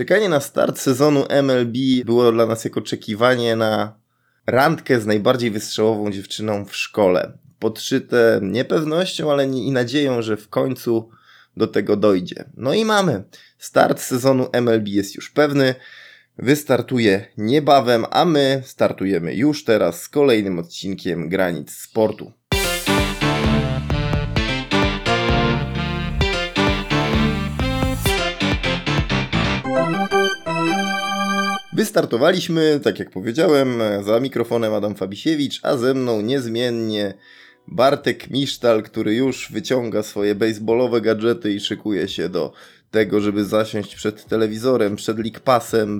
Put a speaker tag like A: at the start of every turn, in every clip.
A: Czekanie na start sezonu MLB było dla nas jak oczekiwanie na randkę z najbardziej wystrzałową dziewczyną w szkole. Podszyte niepewnością, ale i nadzieją, że w końcu do tego dojdzie. No i mamy. Start sezonu MLB jest już pewny. Wystartuje niebawem, a my startujemy już teraz z kolejnym odcinkiem Granic Sportu. Wystartowaliśmy, tak jak powiedziałem, za mikrofonem Adam Fabisiewicz, a ze mną niezmiennie Bartek Misztal, który już wyciąga swoje baseballowe gadżety i szykuje się do tego, żeby zasiąść przed telewizorem, przed League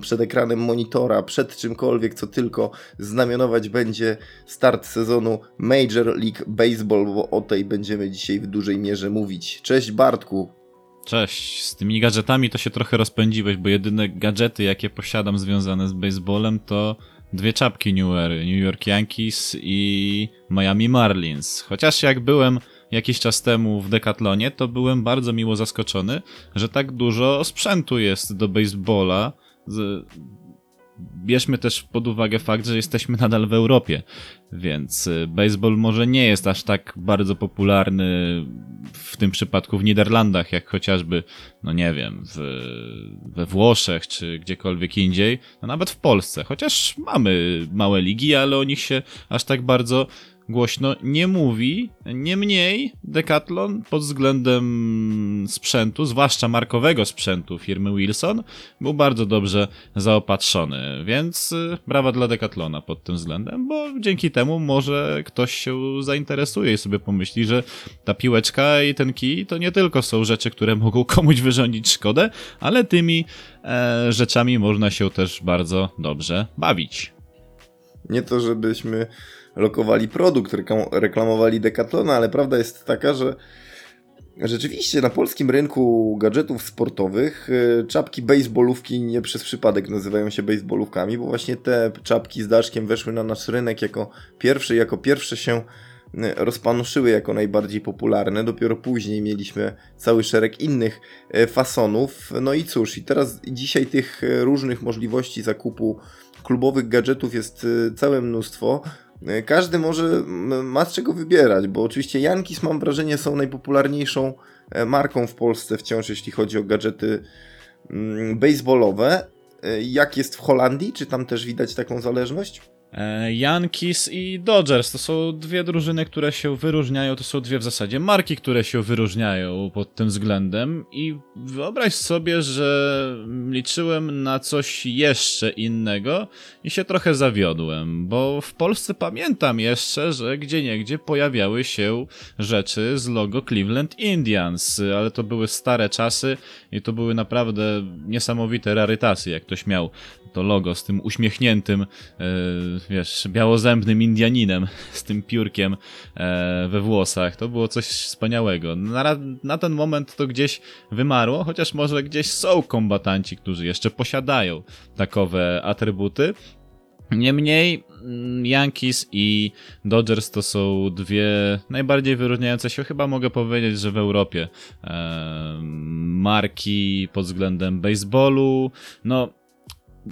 A: przed ekranem monitora, przed czymkolwiek, co tylko znamionować będzie start sezonu Major League Baseball, bo o tej będziemy dzisiaj w dużej mierze mówić. Cześć Bartku,
B: Cześć, z tymi gadżetami to się trochę rozpędziłeś, bo jedyne gadżety, jakie posiadam związane z baseballem, to dwie czapki New New York Yankees i Miami Marlins. Chociaż jak byłem jakiś czas temu w Decathlonie, to byłem bardzo miło zaskoczony, że tak dużo sprzętu jest do baseballa. Bierzmy też pod uwagę fakt, że jesteśmy nadal w Europie, więc y, baseball może nie jest aż tak bardzo popularny w tym przypadku w Niderlandach, jak chociażby, no nie wiem, w, we Włoszech czy gdziekolwiek indziej, no nawet w Polsce. Chociaż mamy małe ligi, ale o nich się aż tak bardzo głośno nie mówi. Niemniej Decathlon pod względem sprzętu, zwłaszcza markowego sprzętu firmy Wilson, był bardzo dobrze zaopatrzony, więc y, brawa dla Decathlona pod tym względem, bo dzięki temu może ktoś się zainteresuje i sobie pomyśli, że ta piłeczka i ten kij to nie tylko są rzeczy, które mogą komuś wyrządzić szkodę, ale tymi e, rzeczami można się też bardzo dobrze bawić.
A: Nie to, żebyśmy lokowali produkt, reklamowali Decathlona, ale prawda jest taka, że Rzeczywiście na polskim rynku gadżetów sportowych y, czapki baseballówki nie przez przypadek nazywają się baseballówkami, bo właśnie te czapki z daszkiem weszły na nasz rynek jako pierwsze, jako pierwsze się y, rozpanuszyły jako najbardziej popularne. Dopiero później mieliśmy cały szereg innych y, fasonów. No i cóż, i teraz dzisiaj tych różnych możliwości zakupu klubowych gadżetów jest całe mnóstwo. E, każdy może ma z czego wybierać, bo oczywiście Yankees mam wrażenie są najpopularniejszą e, marką w Polsce wciąż, jeśli chodzi o gadżety mm, baseballowe. E, jak jest w Holandii? Czy tam też widać taką zależność?
B: E, Yankees i Dodgers to są dwie drużyny, które się wyróżniają, to są dwie w zasadzie marki, które się wyróżniają pod tym względem. I wyobraź sobie, że liczyłem na coś jeszcze innego i się trochę zawiodłem, bo w Polsce pamiętam jeszcze, że gdzie niegdzie pojawiały się rzeczy z logo Cleveland Indians, ale to były stare czasy i to były naprawdę niesamowite rarytasy, jak ktoś miał to logo z tym uśmiechniętym, e, wiesz, białozębnym Indianinem, z tym piórkiem e, we włosach. To było coś wspaniałego. Na, na ten moment to gdzieś wymarło, chociaż może gdzieś są kombatanci, którzy jeszcze posiadają takowe atrybuty. Niemniej mm, Yankees i Dodgers to są dwie najbardziej wyróżniające się, chyba mogę powiedzieć, że w Europie e, marki pod względem baseballu. No,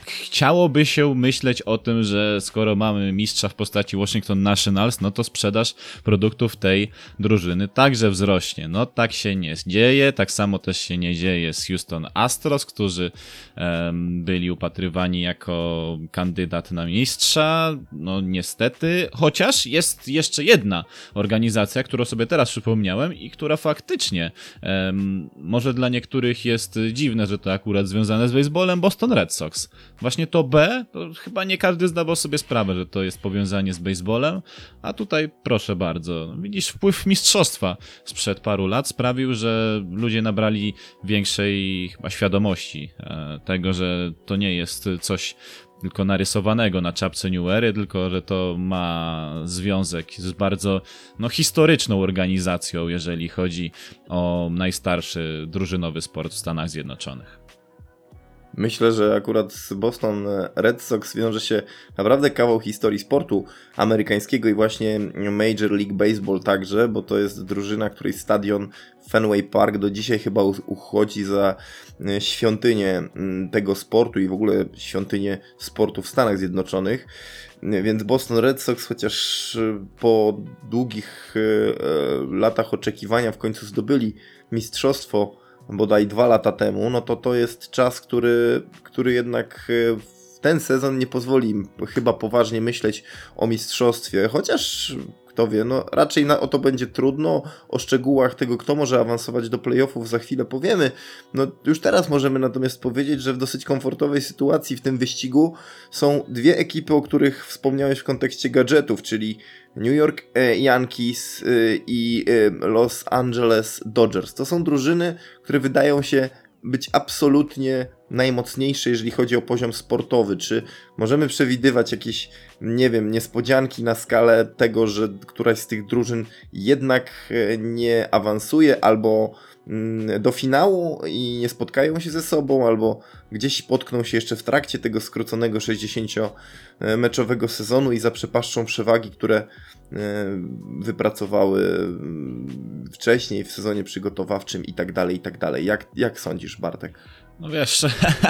B: chciałoby się myśleć o tym, że skoro mamy mistrza w postaci Washington Nationals, no to sprzedaż produktów tej drużyny także wzrośnie. No tak się nie dzieje, tak samo też się nie dzieje z Houston Astros, którzy um, byli upatrywani jako kandydat na mistrza. No niestety, chociaż jest jeszcze jedna organizacja, którą sobie teraz przypomniałem i która faktycznie um, może dla niektórych jest dziwne, że to akurat związane z baseballem, Boston Red Sox. Właśnie to B, to chyba nie każdy zdawał sobie sprawę, że to jest powiązanie z baseballem, a tutaj proszę bardzo. Widzisz, wpływ mistrzostwa sprzed paru lat sprawił, że ludzie nabrali większej chyba świadomości e, tego, że to nie jest coś tylko narysowanego na czapce New Ery, tylko że to ma związek z bardzo no, historyczną organizacją, jeżeli chodzi o najstarszy drużynowy sport w Stanach Zjednoczonych.
A: Myślę, że akurat z Boston Red Sox wiąże się naprawdę kawał historii sportu amerykańskiego i właśnie Major League Baseball także, bo to jest drużyna, której stadion Fenway Park do dzisiaj chyba uchodzi za e, świątynię mm, tego sportu i w ogóle świątynię sportu w Stanach Zjednoczonych. Więc Boston Red Sox, chociaż e, po długich e, latach oczekiwania w końcu zdobyli mistrzostwo bodaj dwa lata temu, no to to jest czas, który, który jednak w ten sezon nie pozwoli im chyba poważnie myśleć o mistrzostwie, chociaż kto wie, no raczej na, o to będzie trudno, o szczegółach tego, kto może awansować do playoffów za chwilę powiemy, no już teraz możemy natomiast powiedzieć, że w dosyć komfortowej sytuacji w tym wyścigu są dwie ekipy, o których wspomniałeś w kontekście gadżetów, czyli New York e, Yankees e, i e, Los Angeles Dodgers. To są drużyny, które wydają się być absolutnie najmocniejsze, jeżeli chodzi o poziom sportowy? Czy możemy przewidywać jakieś, nie wiem, niespodzianki na skalę tego, że któraś z tych drużyn jednak nie awansuje albo do finału i nie spotkają się ze sobą, albo gdzieś potkną się jeszcze w trakcie tego skróconego 60-meczowego sezonu i zaprzepaszczą przewagi, które e, wypracowały mm, wcześniej w sezonie przygotowawczym i tak dalej, i tak dalej. Jak, jak sądzisz, Bartek?
B: No wiesz,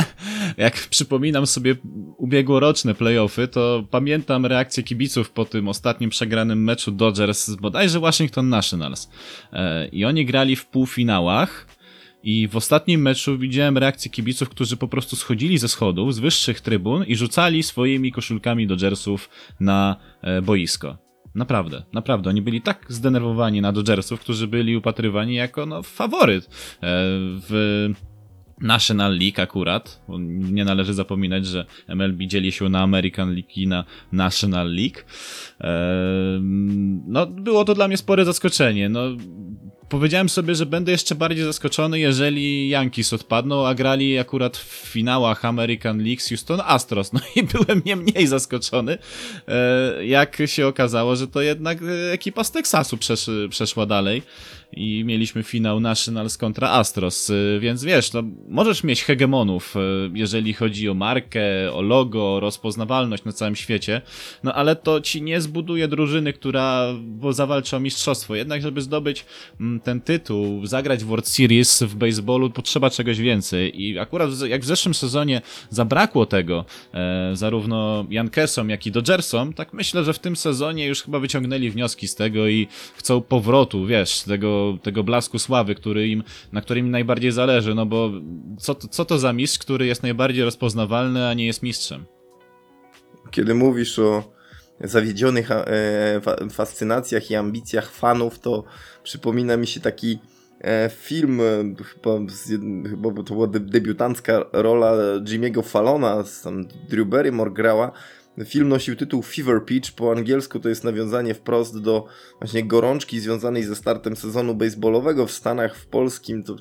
B: jak przypominam sobie ubiegłoroczne playoffy, to pamiętam reakcję kibiców po tym ostatnim przegranym meczu Dodgers z bodajże Washington Nationals. E, I oni grali w półfinałach. I w ostatnim meczu widziałem reakcję kibiców, którzy po prostu schodzili ze schodów, z wyższych trybun i rzucali swoimi koszulkami Dodgersów na e, boisko. Naprawdę, naprawdę. Oni byli tak zdenerwowani na Dodgersów, którzy byli upatrywani jako no, faworyt e, w National League akurat, bo nie należy zapominać, że MLB dzieli się na American League i na National League. No, było to dla mnie spore zaskoczenie. No, powiedziałem sobie, że będę jeszcze bardziej zaskoczony, jeżeli Yankees odpadną, a grali akurat w finałach American League z Houston Astros. No i byłem nie mniej zaskoczony, e, jak się okazało, że to jednak ekipa z Teksasu przesz przeszła dalej i mieliśmy finał Nationals kontra Astros, y, więc wiesz, no, możesz mieć hegemonów, y, jeżeli chodzi o markę, o logo, o rozpoznawalność na całym świecie, no ale to ci nie zbuduje drużyny, która zawalczy o mistrzostwo. Jednak, żeby zdobyć mm, ten tytuł, zagrać World Series w baseballu, potrzeba czegoś więcej i akurat jak w zeszłym sezonie zabrakło tego e, zarówno Yankeesom, jak i Dodgersom, tak myślę, że w tym sezonie już chyba wyciągnęli wnioski z tego i chcą powrotu, wiesz, tego tego, blasku sławy, który im, na którym im najbardziej zależy, no bo co, co to za mistrz, który jest najbardziej rozpoznawalny, a nie jest mistrzem?
A: Kiedy mówisz o zawiedzionych e, fascynacjach i ambicjach fanów, to przypomina mi się taki e, film, e, chyba, chyba to była debiutancka rola Jimmy'ego Fallona, tam Drew Barrymore grała, Film nosił tytuł Fever Pitch, po angielsku to jest nawiązanie wprost do właśnie gorączki związanej ze startem sezonu baseballowego w Stanach, w polskim. To,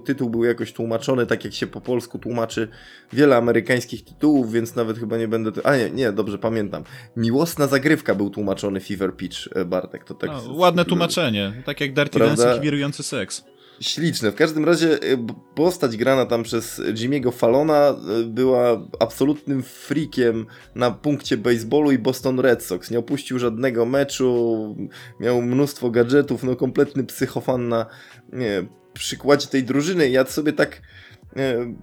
A: tytuł był jakoś tłumaczony tak, jak się po polsku tłumaczy wiele amerykańskich tytułów, więc nawet chyba nie będę... A nie, nie, dobrze, pamiętam. Miłosna zagrywka był tłumaczony Fever Pitch, e, Bartek. To tak
B: no, ładne tłumaczenie, tak jak Dirty Dancing i wirujący seks.
A: Śliczne. W każdym razie y, postać grana tam przez Jimmy'ego Fallona y, była absolutnym freakiem na punkcie baseballu i Boston Red Sox. Nie opuścił żadnego meczu, miał mnóstwo gadżetów, no kompletny psychofan na nie, przykładzie tej drużyny. Ja sobie tak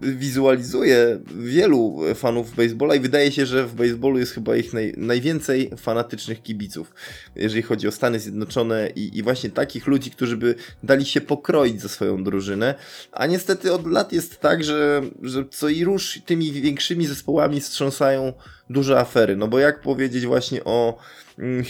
A: wizualizuje wielu fanów baseballa i wydaje się, że w baseballu jest chyba ich naj, najwięcej fanatycznych kibiców, jeżeli chodzi o Stany Zjednoczone i, i, właśnie takich ludzi, którzy by dali się pokroić za swoją drużynę, a niestety od lat jest tak, że, że co i rusz tymi większymi zespołami strząsają duże afery, no bo jak powiedzieć właśnie o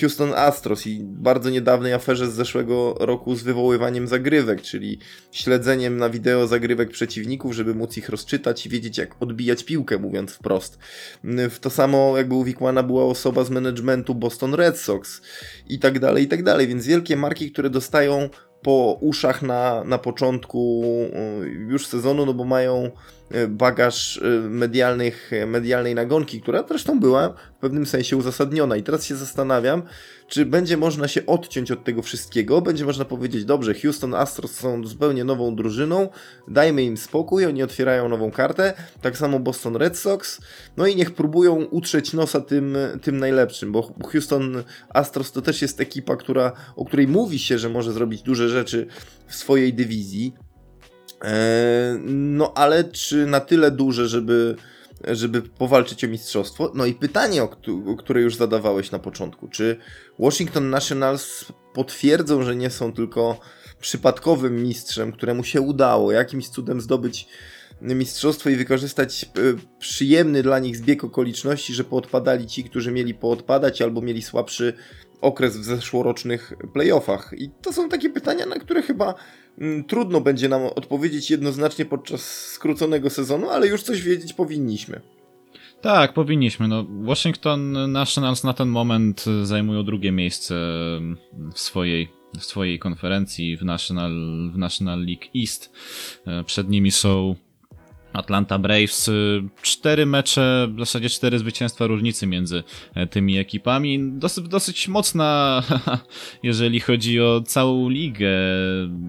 A: Houston Astros i bardzo niedawnej aferze z zeszłego roku z wywoływaniem zagrywek, czyli śledzeniem na wideo zagrywek przeciwników, żeby móc ich rozczytać i wiedzieć jak odbijać piłkę, mówiąc wprost. Mm, w to samo jakby uwikłana była osoba z managementu Boston Red Sox i tak dalej, i tak dalej, więc wielkie marki, które dostają po uszach na, na początku y, już sezonu, no bo mają bagaż y, medialnych, medialnej nagonki, która zresztą była w pewnym sensie uzasadniona. I teraz się zastanawiam, czy będzie można się odciąć od tego wszystkiego, będzie można powiedzieć, dobrze, Houston Astros są zupełnie nową drużyną, dajmy im spokój, oni otwierają nową kartę, tak samo Boston Red Sox, no i niech próbują utrzeć nosa tym, tym najlepszym, bo Houston Astros to też jest ekipa, która, o której mówi się, że może zrobić duże rzeczy w swojej dywizji, no ale czy na tyle duże, żeby żeby powalczyć o mistrzostwo. No i pytanie, o, o które już zadawałeś na początku. Czy Washington Nationals potwierdzą, że nie są tylko przypadkowym mistrzem, któremu się udało jakimś cudem zdobyć mistrzostwo i wykorzystać e, przyjemny dla nich zbieg okoliczności, że poodpadali ci, którzy mieli poodpadać albo mieli słabszy okres w zeszłorocznych playoffach. I to są takie pytania, na które chyba trudno będzie nam odpowiedzieć jednoznacznie podczas skróconego sezonu, ale już coś wiedzieć powinniśmy.
B: Tak, powinniśmy. No, Washington Nationals na ten moment zajmują drugie miejsce w swojej, w swojej konferencji w National, w National League East. E, przed nimi są Atlanta Braves, y, cztery mecze, w zasadzie cztery zwycięstwa różnicy między e, tymi ekipami. Dosyć, dosyć mocna, jeżeli chodzi o całą ligę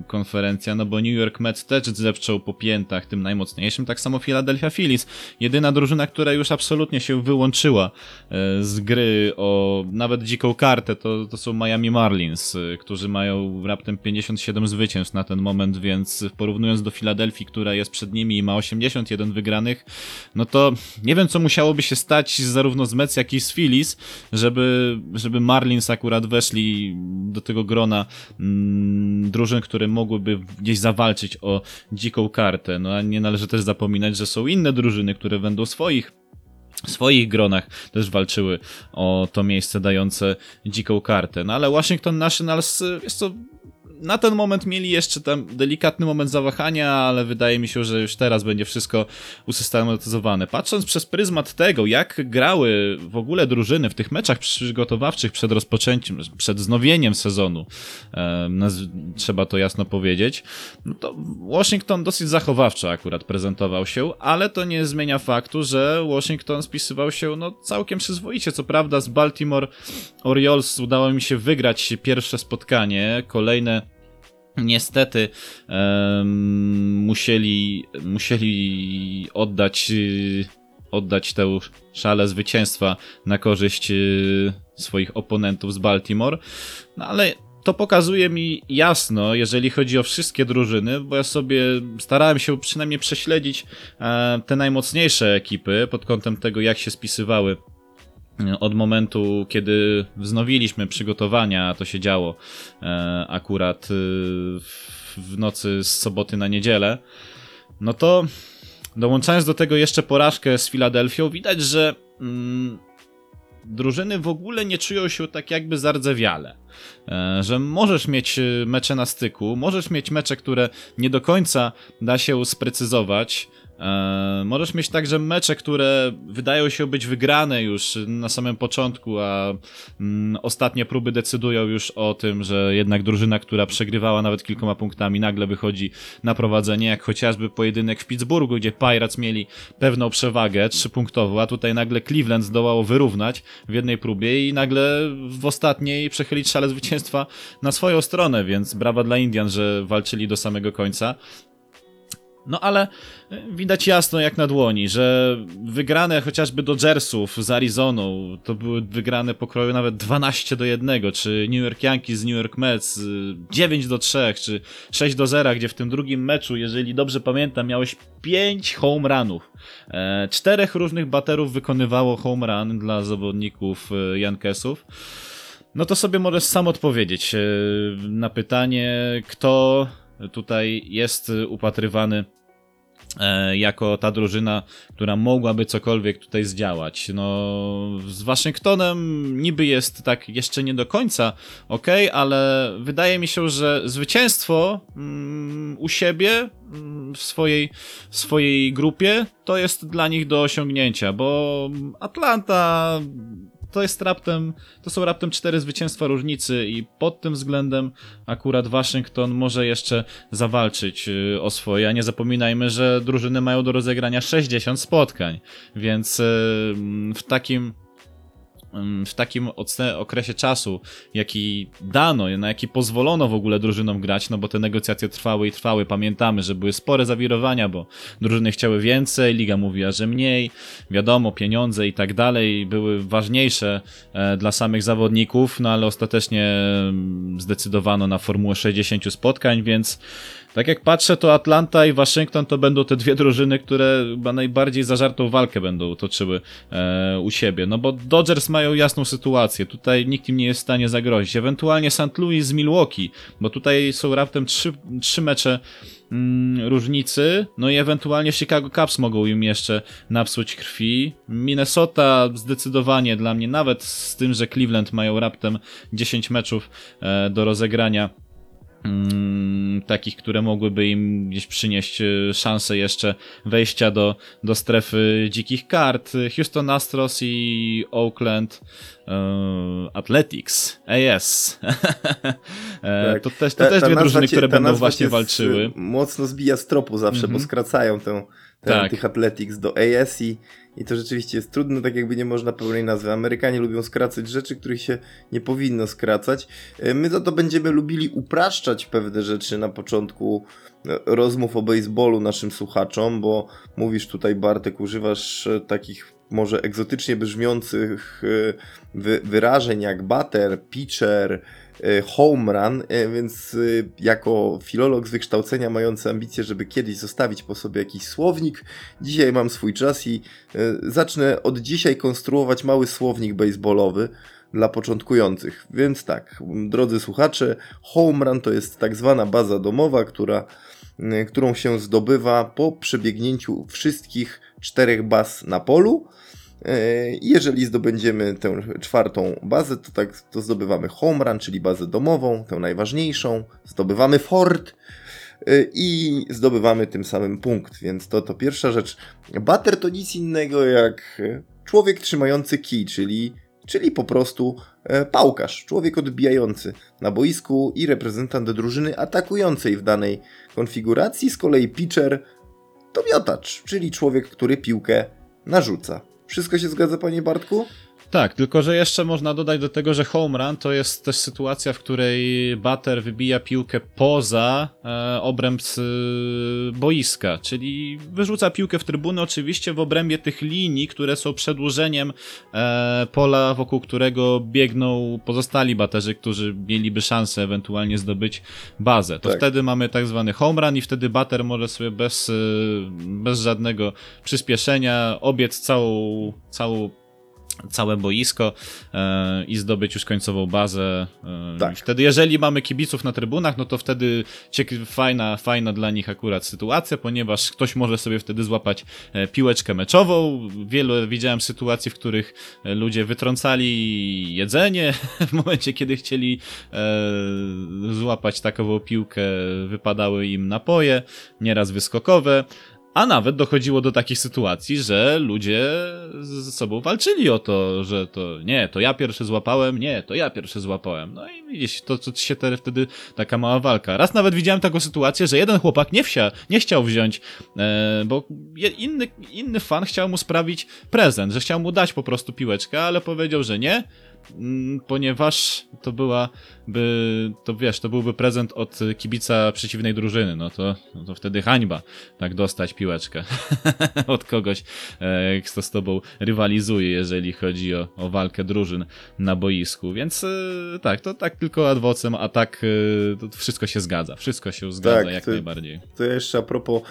B: konferencja, no bo New York Mets też zepczął po piętach tym najmocniejszym, tak samo Philadelphia Phillies. Jedyna drużyna, która już absolutnie się wyłączyła e, z gry o nawet dziką kartę, to, to są Miami Marlins, y, którzy mają raptem 57 zwycięstw na ten moment, więc porównując do Filadelfii, która jest przed nimi i ma 80 51 wygranych, no to nie wiem, co musiałoby się stać zarówno z Mets, jak i z Phillies, żeby, żeby Marlins akurat weszli do tego grona mm, drużyn, które mogłyby gdzieś zawalczyć o dziką kartę. No a nie należy też zapominać, że są inne drużyny, które będą swoich w swoich gronach też walczyły o to miejsce dające dziką kartę. No ale Washington Nationals jest to na ten moment mieli jeszcze tam delikatny moment zawahania, ale wydaje mi się, że już teraz będzie wszystko usystematyzowane. Patrząc przez pryzmat tego, jak grały w ogóle drużyny w tych meczach przygotowawczych przed rozpoczęciem, przed znowieniem sezonu, trzeba to jasno powiedzieć, no to Washington dosyć zachowawczo akurat prezentował się, ale to nie zmienia faktu, że Washington spisywał się no całkiem przyzwoicie. Co prawda z Baltimore Orioles udało mi się wygrać pierwsze spotkanie, kolejne niestety um, musieli, musieli oddać, oddać tę szalę zwycięstwa na korzyść y, swoich oponentów z Baltimore. No ale to pokazuje mi jasno, jeżeli chodzi o wszystkie drużyny, bo ja sobie starałem się przynajmniej prześledzić e, te najmocniejsze ekipy pod kątem tego, jak się spisywały od momentu, kiedy wznowiliśmy przygotowania, to się działo e, akurat e, w nocy z soboty na niedzielę, no to dołączając do tego jeszcze porażkę z Filadelfią, widać, że mm, drużyny w ogóle nie czują się tak jakby zardzewiale. E, że możesz mieć mecze na styku, możesz mieć mecze, które nie do końca da się sprecyzować, Eee, możesz mieć także mecze, które wydają się być wygrane już na samym początku, a mm, ostatnie próby decydują już o tym, że jednak drużyna, która przegrywała nawet kilkoma punktami, nagle wychodzi na prowadzenie, jak chociażby pojedynek w Pittsburghu, gdzie Pirates mieli pewną przewagę trzypunktową, a tutaj nagle Cleveland zdołało wyrównać w jednej próbie i nagle w ostatniej przechylić szale zwycięstwa na swoją stronę, więc brawa dla Indian, że walczyli do samego końca. No ale e, widać jasno jak na dłoni, że wygrane chociażby Dodgersów z Arizoną to były wygrane pokroju nawet 12 do 1, czy New York Yankees z New York Mets 9 do 3, czy 6 do 0, gdzie w tym drugim meczu, jeżeli dobrze pamiętam, miałeś 5 home runów. E, czterech różnych baterów wykonywało home run dla zawodników e, Yankeesów. No to sobie możesz sam odpowiedzieć na pytanie, kto tutaj jest upatrywany e, jako ta drużyna, która mogłaby cokolwiek tutaj zdziałać. No, z Waszyngtonem niby jest tak jeszcze nie do końca ok, ale wydaje mi się, że zwycięstwo mm, u siebie mm, w swojej, w swojej grupie to jest dla nich do osiągnięcia, bo Atlanta to jest raptem, to są raptem cztery zwycięstwa różnicy i pod tym względem akurat Waszyngton może jeszcze zawalczyć y, o swoje, a nie zapominajmy, że drużyny mają do rozegrania 60 spotkań, więc y, w takim w takim okresie czasu, jaki dano, na jaki pozwolono w ogóle drużynom grać, no bo te negocjacje trwały i trwały. Pamiętamy, że były spore zawirowania, bo drużyny chciały więcej, liga mówiła, że mniej. Wiadomo, pieniądze i tak dalej były ważniejsze e, dla samych zawodników, no ale ostatecznie zdecydowano na formułę 60 spotkań, więc tak jak patrzę, to Atlanta i Waszyngton to będą te dwie drużyny, które chyba najbardziej zażartą walkę będą toczyły e, u siebie. No bo Dodgers mają jasną sytuację, tutaj nikt im nie jest w stanie zagrozić. Ewentualnie St. Louis z Milwaukee, bo tutaj są raptem trzy, trzy mecze mm, różnicy, no i ewentualnie Chicago Cubs mogą im jeszcze napsuć krwi. Minnesota zdecydowanie dla mnie, nawet z tym, że Cleveland mają raptem 10 meczów e, do rozegrania Mm, takich, które mogłyby im gdzieś przynieść e, szansę jeszcze wejścia do, do strefy dzikich kart. Houston Astros i Oakland uh, Athletics, AS. E, tak. To też, to ta, też ta dwie drużyny, które będą właśnie walczyły.
A: Mocno zbija z tropu zawsze, bo mhm. skracają tę, tę tak. tych Athletics do AS i to rzeczywiście jest trudne, tak jakby nie można pełnej nazwy. Amerykanie lubią skracać rzeczy, których się nie powinno skracać. E, my za to będziemy lubili upraszczać pewne rzeczy na początku e, rozmów o baseballu naszym słuchaczom, bo mówisz tutaj Bartek, używasz e, takich może egzotycznie brzmiących wyrażeń jak batter, pitcher, home run, e, więc e, jako filolog z wykształcenia mający ambicje, żeby kiedyś zostawić po sobie jakiś słownik, dzisiaj mam swój czas i zacznę od dzisiaj konstruować mały słownik baseballowy dla początkujących. Więc tak, drodzy słuchacze, home run to jest tak zwana baza domowa, która, którą się zdobywa po przebiegnięciu wszystkich czterech baz na polu E, jeżeli zdobędziemy tę czwartą bazę, to tak to zdobywamy home run, czyli bazę domową, tę najważniejszą, zdobywamy fort e, i zdobywamy tym samym punkt, więc to to pierwsza rzecz. Bater to nic innego jak człowiek trzymający kij, czyli, czyli po prostu e, pałkarz, człowiek odbijający na boisku i reprezentant drużyny atakującej w danej konfiguracji. Z kolei pitcher to miotacz, czyli człowiek, który piłkę narzuca. Wszystko się zgadza, panie Bartku?
B: Tak, tylko że jeszcze można dodać do tego, że home run to jest też sytuacja, w której bater wybija piłkę poza e, obręb e, boiska, czyli wyrzuca piłkę w trybuny, oczywiście w obrębie tych linii, które są przedłużeniem e, pola, wokół którego biegną pozostali baterzy, którzy mieliby szansę ewentualnie zdobyć bazę. To tak. wtedy mamy tak zwany home run i wtedy bater może sobie bez, e, bez żadnego przyspieszenia obiec całą, całą całe boisko e, i zdobyć już końcową bazę. E, tak. Wtedy, jeżeli mamy kibiców na trybunach, no to wtedy fajna, fajna dla nich akurat sytuacja, ponieważ ktoś może sobie wtedy złapać e, piłeczkę meczową. Wielu widziałem sytuacji, w których e, ludzie wytrącali jedzenie w momencie, kiedy chcieli e, złapać takową piłkę, wypadały im napoje, nieraz wyskokowe. A nawet dochodziło do takich sytuacji, że ludzie ze sobą walczyli o to, że to nie, to ja pierwszy złapałem, nie, to ja pierwszy złapałem. No i widzisz, to, to się te, wtedy taka mała walka. Raz nawet widziałem taką sytuację, że jeden chłopak nie, wsia, nie chciał wziąć, e, bo inny, inny fan chciał mu sprawić prezent, że chciał mu dać po prostu piłeczkę, ale powiedział, że nie, Mm, ponieważ to była, by, to wiesz, to byłby prezent od kibica przeciwnej drużyny, no to, no to wtedy hańba, tak dostać piłeczkę od kogoś, e, kto z tobą rywalizuje, jeżeli chodzi o, o walkę drużyn na boisku, więc e, tak, to tak tylko adwocem, a tak e, to wszystko się zgadza, wszystko się zgadza tak, jak
A: to,
B: najbardziej.
A: To jeszcze a propos,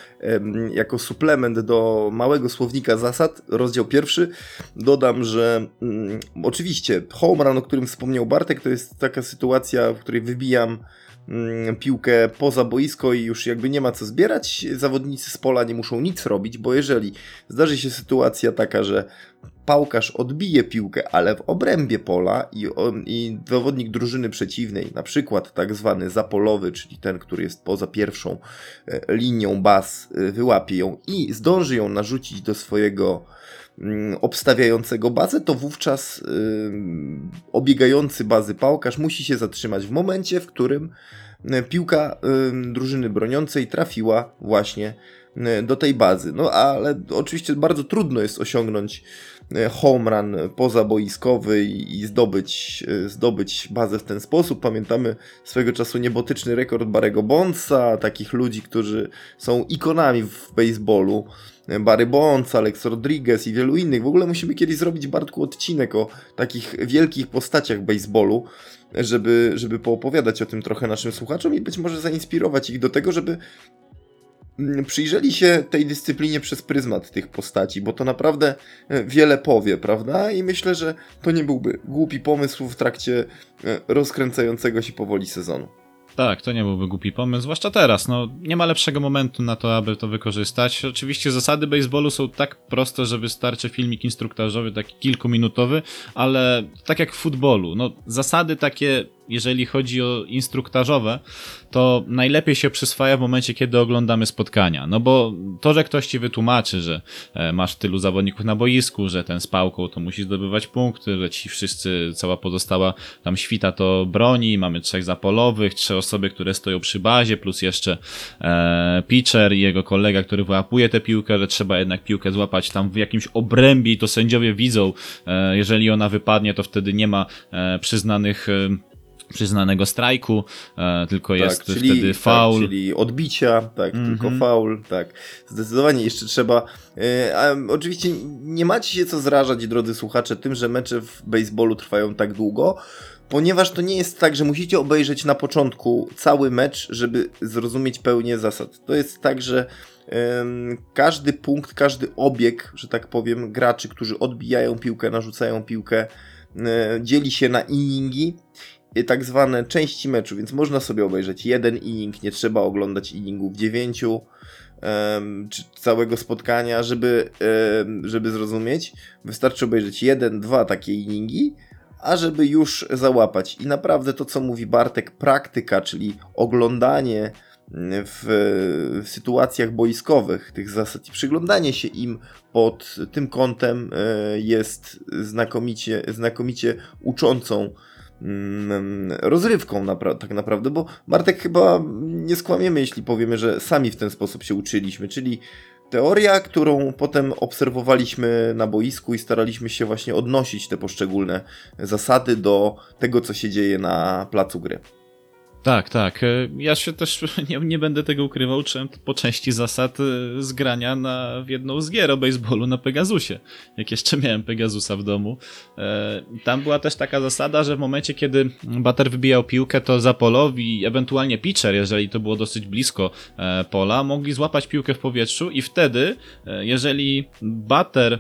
A: jako suplement do małego słownika zasad, rozdział pierwszy, dodam, że mm, oczywiście home run, o którym wspomniał Bartek, to jest taka sytuacja, w której wybijam mm, piłkę poza boisko i już jakby nie ma co zbierać. Zawodnicy z pola nie muszą nic robić, bo jeżeli zdarzy się sytuacja taka, że pałkarz odbije piłkę, ale w obrębie pola i, i zawodnik drużyny przeciwnej, na przykład tak zwany zapolowy, czyli ten, który jest poza pierwszą e, linią baz, e, wyłapie ją i zdąży ją narzucić do swojego obstawiającego bazę, to wówczas obiegający bazy pałkarz musi się zatrzymać w momencie, w którym y, piłka drużyny broniącej trafiła właśnie do tej bazy. No ale oczywiście bardzo trudno jest osiągnąć home run pozaboiskowy i, zdobyć, e, zdobyć bazę w ten sposób. Pamiętamy swego czasu niebotyczny rekord Barego Bondsa, takich ludzi, którzy są ikonami w baseballu. Barry Bonds, Alex Rodriguez i wielu innych. W ogóle musimy kiedyś zrobić, Bartku, odcinek o takich wielkich postaciach baseballu, żeby, żeby poopowiadać o tym trochę naszym słuchaczom i być może zainspirować ich do tego, żeby przyjrzeli się tej dyscyplinie przez pryzmat tych postaci, bo to naprawdę e, wiele powie, prawda? I myślę, że to nie byłby głupi pomysł w trakcie e, rozkręcającego się powoli sezonu.
B: Tak, to nie byłby głupi pomysł, zwłaszcza teraz. No, nie ma lepszego momentu na to, aby to wykorzystać. Oczywiście zasady baseballu są tak proste, że wystarczy filmik instruktażowy, taki kilkuminutowy, ale tak jak w futbolu, no zasady takie jeżeli chodzi o instruktażowe, to najlepiej się przyswaja w momencie, kiedy oglądamy spotkania. No bo to, że ktoś ci wytłumaczy, że e, masz tylu zawodników na boisku, że ten z pałką to musi zdobywać punkty, że ci wszyscy, cała pozostała tam świta to broni, mamy trzech zapolowych, trzy osoby, które stoją przy bazie, plus jeszcze e, pitcher i jego kolega, który wyłapuje tę piłkę, że trzeba jednak piłkę złapać tam w jakimś obrębie i to sędziowie widzą, e, jeżeli ona wypadnie, to wtedy nie ma e, przyznanych e, przyznanego strajku, e, tylko tak, jest czyli, wtedy tak, faul.
A: Tak, czyli odbicia, tak, mm -hmm. tylko faul, tak. Zdecydowanie jeszcze trzeba. E, a oczywiście nie macie się co zrażać, drodzy słuchacze, tym, że mecze w baseballu trwają tak długo, ponieważ to nie jest tak, że musicie obejrzeć na początku cały mecz, żeby zrozumieć pełnię zasad. To jest tak, że każdy punkt, każdy obieg, że tak powiem, graczy, którzy odbijają piłkę, narzucają piłkę, e, dzieli się na inningi tak zwane części meczu, więc można sobie obejrzeć jeden inning, nie trzeba oglądać inningów dziewięciu czy całego spotkania, żeby, żeby zrozumieć. Wystarczy obejrzeć jeden, dwa takie inningi, a żeby już załapać. I naprawdę to, co mówi Bartek, praktyka, czyli oglądanie w, w, sytuacjach boiskowych tych zasad i przyglądanie się im pod tym kątem e, jest znakomicie, znakomicie uczącą Mm, rozrywką napra tak naprawdę, bo Bartek chyba nie skłamiemy, jeśli powiemy, że sami w ten sposób się uczyliśmy, czyli teoria, którą potem obserwowaliśmy na boisku i staraliśmy się właśnie odnosić te poszczególne zasady do tego, co się dzieje na placu gry.
B: Tak, tak. E, ja się też nie, nie będę tego ukrywał, uczyłem po części zasad e, zgrania na, w jedną z gier o baseballu na Pegasusie, jak jeszcze miałem Pegasusa w domu. E, tam była też taka zasada, że w momencie, kiedy bater wybijał piłkę, to zapolowi, ewentualnie pitcher, jeżeli to było dosyć blisko pola, mogli złapać piłkę w powietrzu i wtedy, jeżeli bater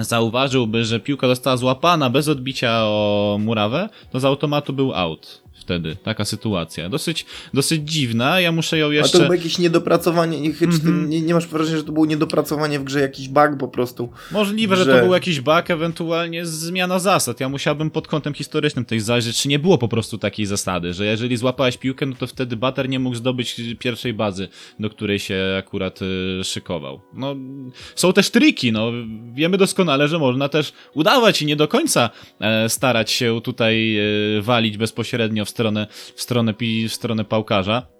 B: zauważyłby, że piłka została złapana bez odbicia o murawę, to z automatu był out wtedy, taka sytuacja. Dosyć, dosyć dziwna, ja muszę ją jeszcze...
A: A to było jakieś niedopracowanie, nie, mm -hmm. nie, nie, masz wrażenia, że to było niedopracowanie w grze, jakiś bug po prostu?
B: Możliwe, że... że to był jakiś bug, ewentualnie zmiana zasad. Ja musiałbym pod kątem historycznym tej zajrzeć, czy nie było po prostu takiej zasady, że jeżeli złapałeś piłkę, no to wtedy bater nie mógł zdobyć pierwszej bazy, do której się akurat y, szykował. No, są też triki, no, wiemy doskonale, że można też udawać i nie do końca e, starać się tutaj e, walić bezpośrednio w stronę, w stronę, w stronę pałkarza.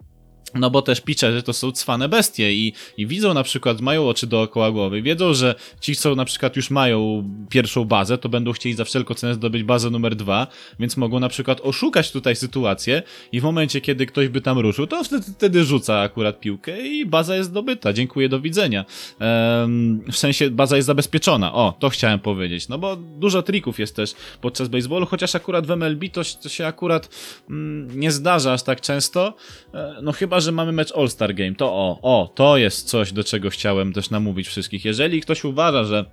B: No bo też pitcherzy to są cwane bestie i, i widzą na przykład, mają oczy dookoła głowy, wiedzą, że ci, co na przykład już mają pierwszą bazę, to będą chcieli za wszelką cenę zdobyć bazę numer dwa, więc mogą na przykład oszukać tutaj sytuację i w momencie, kiedy ktoś by tam ruszył, to wtedy, wtedy rzuca akurat piłkę i baza jest zdobyta, dziękuję, do widzenia. Ehm, w sensie baza jest zabezpieczona, o, to chciałem powiedzieć, no bo dużo trików jest też podczas baseballu, chociaż akurat w MLB to, to się akurat mm, nie zdarza aż tak często, e, no chyba, że mamy mecz All-Star Game, to o, o, to jest coś, do czego chciałem też namówić wszystkich. Jeżeli ktoś uważa, że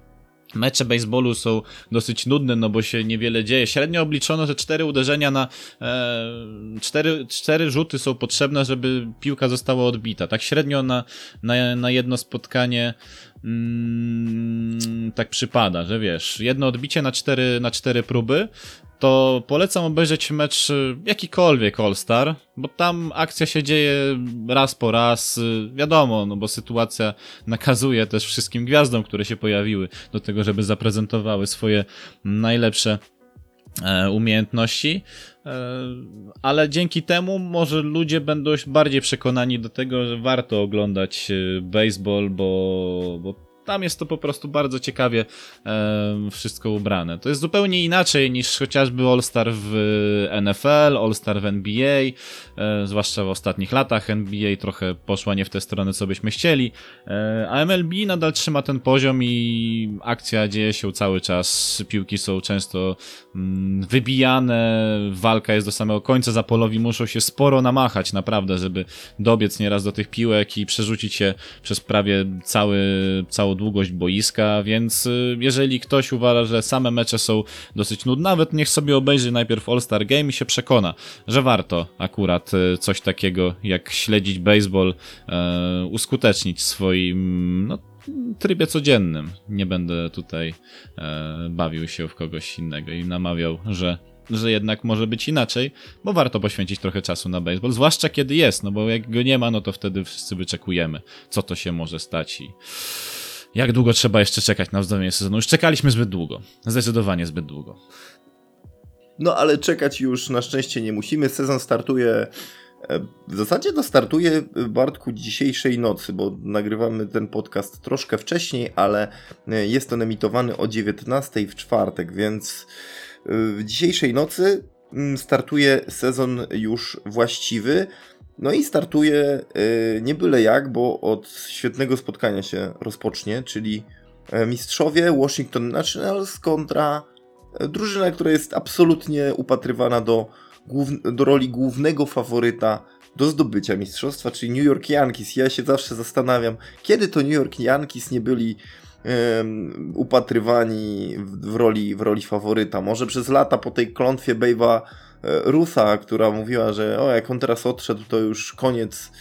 B: Mecze baseballu są dosyć nudne, no bo się niewiele dzieje. Średnio obliczono, że cztery uderzenia na e, cztery, cztery rzuty są potrzebne, żeby piłka została odbita. Tak średnio na, na, na jedno spotkanie mm, tak przypada, że wiesz, jedno odbicie na cztery, na cztery próby, to polecam obejrzeć mecz y, jakikolwiek All-Star, bo tam akcja się dzieje raz po raz, y, wiadomo, no bo sytuacja nakazuje też wszystkim gwiazdom, które się pojawiły do tego, żeby zaprezentowały swoje najlepsze e, umiejętności, e, ale dzięki temu może ludzie będą bardziej przekonani do tego, że warto oglądać e, baseball, bo, bo tam jest to po prostu bardzo ciekawie e, wszystko ubrane. To jest zupełnie inaczej niż chociażby All-Star w NFL, All-Star w NBA, e, zwłaszcza w ostatnich latach NBA trochę poszła nie w tę stronę, co byśmy chcieli, e, a MLB nadal trzyma ten poziom i akcja dzieje się cały czas, piłki są często mm, wybijane, walka jest do samego końca, zapolowi muszą się sporo namachać naprawdę, żeby dobiec nieraz do tych piłek i przerzucić się przez prawie cały, długość boiska, więc y, jeżeli ktoś uważa, że same mecze są dosyć nudne, nawet niech sobie obejrzy najpierw All-Star Game i się przekona, że warto akurat y, coś takiego jak śledzić baseball e, uskutecznić swoim no, trybie codziennym. Nie będę tutaj e, bawił się w kogoś innego i namawiał, że że jednak może być inaczej, bo warto poświęcić trochę czasu na baseball, zwłaszcza kiedy jest, no bo jak go nie ma, no to wtedy wszyscy wyczekujemy, co to się może stać i jak długo trzeba jeszcze czekać na wznowienie sezonu? Już czekaliśmy zbyt długo. Zdecydowanie zbyt długo.
A: No ale czekać już na szczęście nie musimy. Sezon startuje. E, w zasadzie to startuje e, Bartku dzisiejszej nocy, bo nagrywamy ten podcast troszkę wcześniej, ale e, jest on emitowany o 19 w czwartek, więc w dzisiejszej nocy mm, startuje sezon już właściwy. No i startuje y, nie byle jak, bo od świetnego spotkania się rozpocznie, czyli e, mistrzowie Washington Nationals kontra e, drużyna, która jest absolutnie upatrywana do, do roli głównego faworyta do zdobycia mistrzostwa, czyli New York Yankees. Ja się zawsze zastanawiam, kiedy to New York Yankees nie byli upatrywani w, w, roli, w roli faworyta. Może przez lata po tej klątwie Babe'a Rusa, która mówiła, że o, jak on teraz odszedł, to już koniec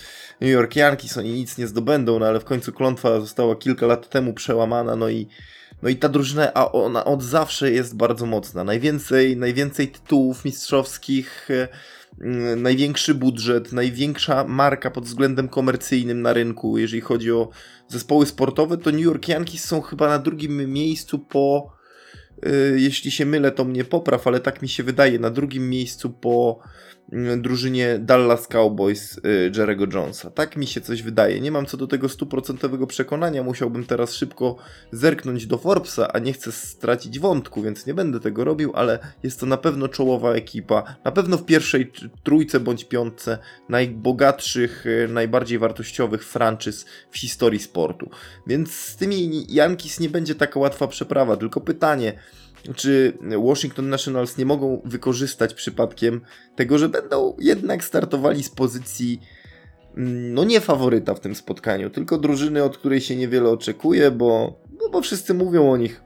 A: New York Yankees, oni nic nie zdobędą, no ale w końcu klątwa została kilka lat temu przełamana, no i no i ta drużyna, a ona od zawsze jest bardzo mocna. Najwięcej, najwięcej tytułów mistrzowskich, e, największy budżet, największa marka pod względem komercyjnym na rynku, jeżeli chodzi o zespoły sportowe, to New York Yankees są chyba na drugim miejscu po jeśli się mylę, to mnie popraw, ale tak mi się wydaje, na drugim miejscu po drużynie Dallas Cowboys y, Jerego Jonesa. Tak mi się coś wydaje. Nie mam co do tego stuprocentowego przekonania. Musiałbym teraz szybko zerknąć do Forbesa, a nie chcę stracić wątku, więc nie będę tego robił, ale jest to na pewno czołowa ekipa. Na pewno w pierwszej trójce bądź piątce najbogatszych, y, najbardziej wartościowych franczyz w historii sportu. Więc z tymi Yankees nie będzie taka łatwa przeprawa, tylko pytanie, czy Washington Nationals nie mogą wykorzystać przypadkiem tego, że będą jednak startowali z pozycji mm, no nie faworyta w tym spotkaniu, tylko drużyny, od której się niewiele oczekuje, bo, no bo wszyscy mówią o nich,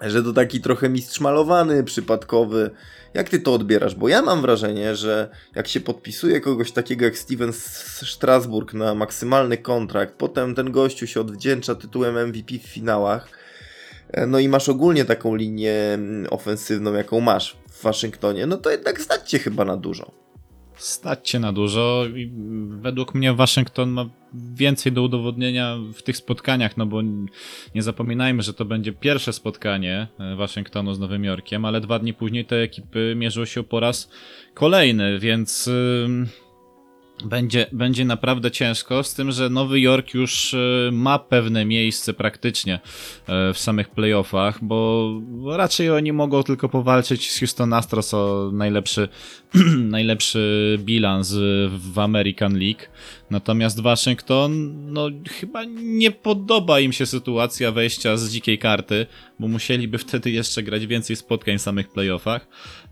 A: że to taki trochę mistrz malowany, przypadkowy. Jak ty to odbierasz? Bo ja mam wrażenie, że jak się podpisuje kogoś takiego jak Steven Strasburg na maksymalny kontrakt, potem ten gościu się odwdzięcza tytułem MVP w finałach, no i masz ogólnie taką linię mm, ofensywną, jaką masz w Waszyngtonie, no to jednak stać cię chyba na dużo.
B: Stać cię na dużo i według mnie Waszyngton ma więcej do udowodnienia w tych spotkaniach, no bo nie zapominajmy, że to będzie pierwsze spotkanie e, Waszyngtonu z Nowym Jorkiem, ale dwa dni później te ekipy mierzą się po raz kolejny, więc będzie, będzie naprawdę ciężko, z tym, że Nowy Jork już e, ma pewne miejsce praktycznie e, w samych playoffach, bo raczej oni mogą tylko powalczyć z Houston Astros o najlepszy, najlepszy bilans w American League. Natomiast Waszyngton, no chyba nie podoba im się sytuacja wejścia z dzikiej karty, bo musieliby wtedy jeszcze grać więcej spotkań w samych playoffach.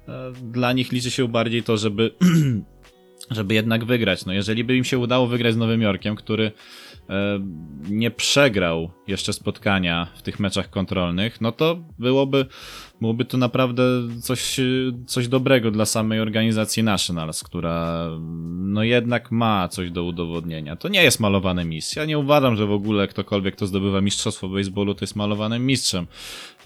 B: E, dla nich liczy się bardziej to, żeby żeby jednak wygrać. No jeżeli by im się udało wygrać z Nowym Jorkiem, który e, nie przegrał jeszcze spotkania w tych meczach kontrolnych, no to byłoby byłoby to naprawdę coś, coś dobrego dla samej organizacji Nationals, która no jednak ma coś do udowodnienia. To nie jest malowane misja. Ja nie uważam, że w ogóle ktokolwiek, kto zdobywa mistrzostwo baseballu, to jest malowanym mistrzem,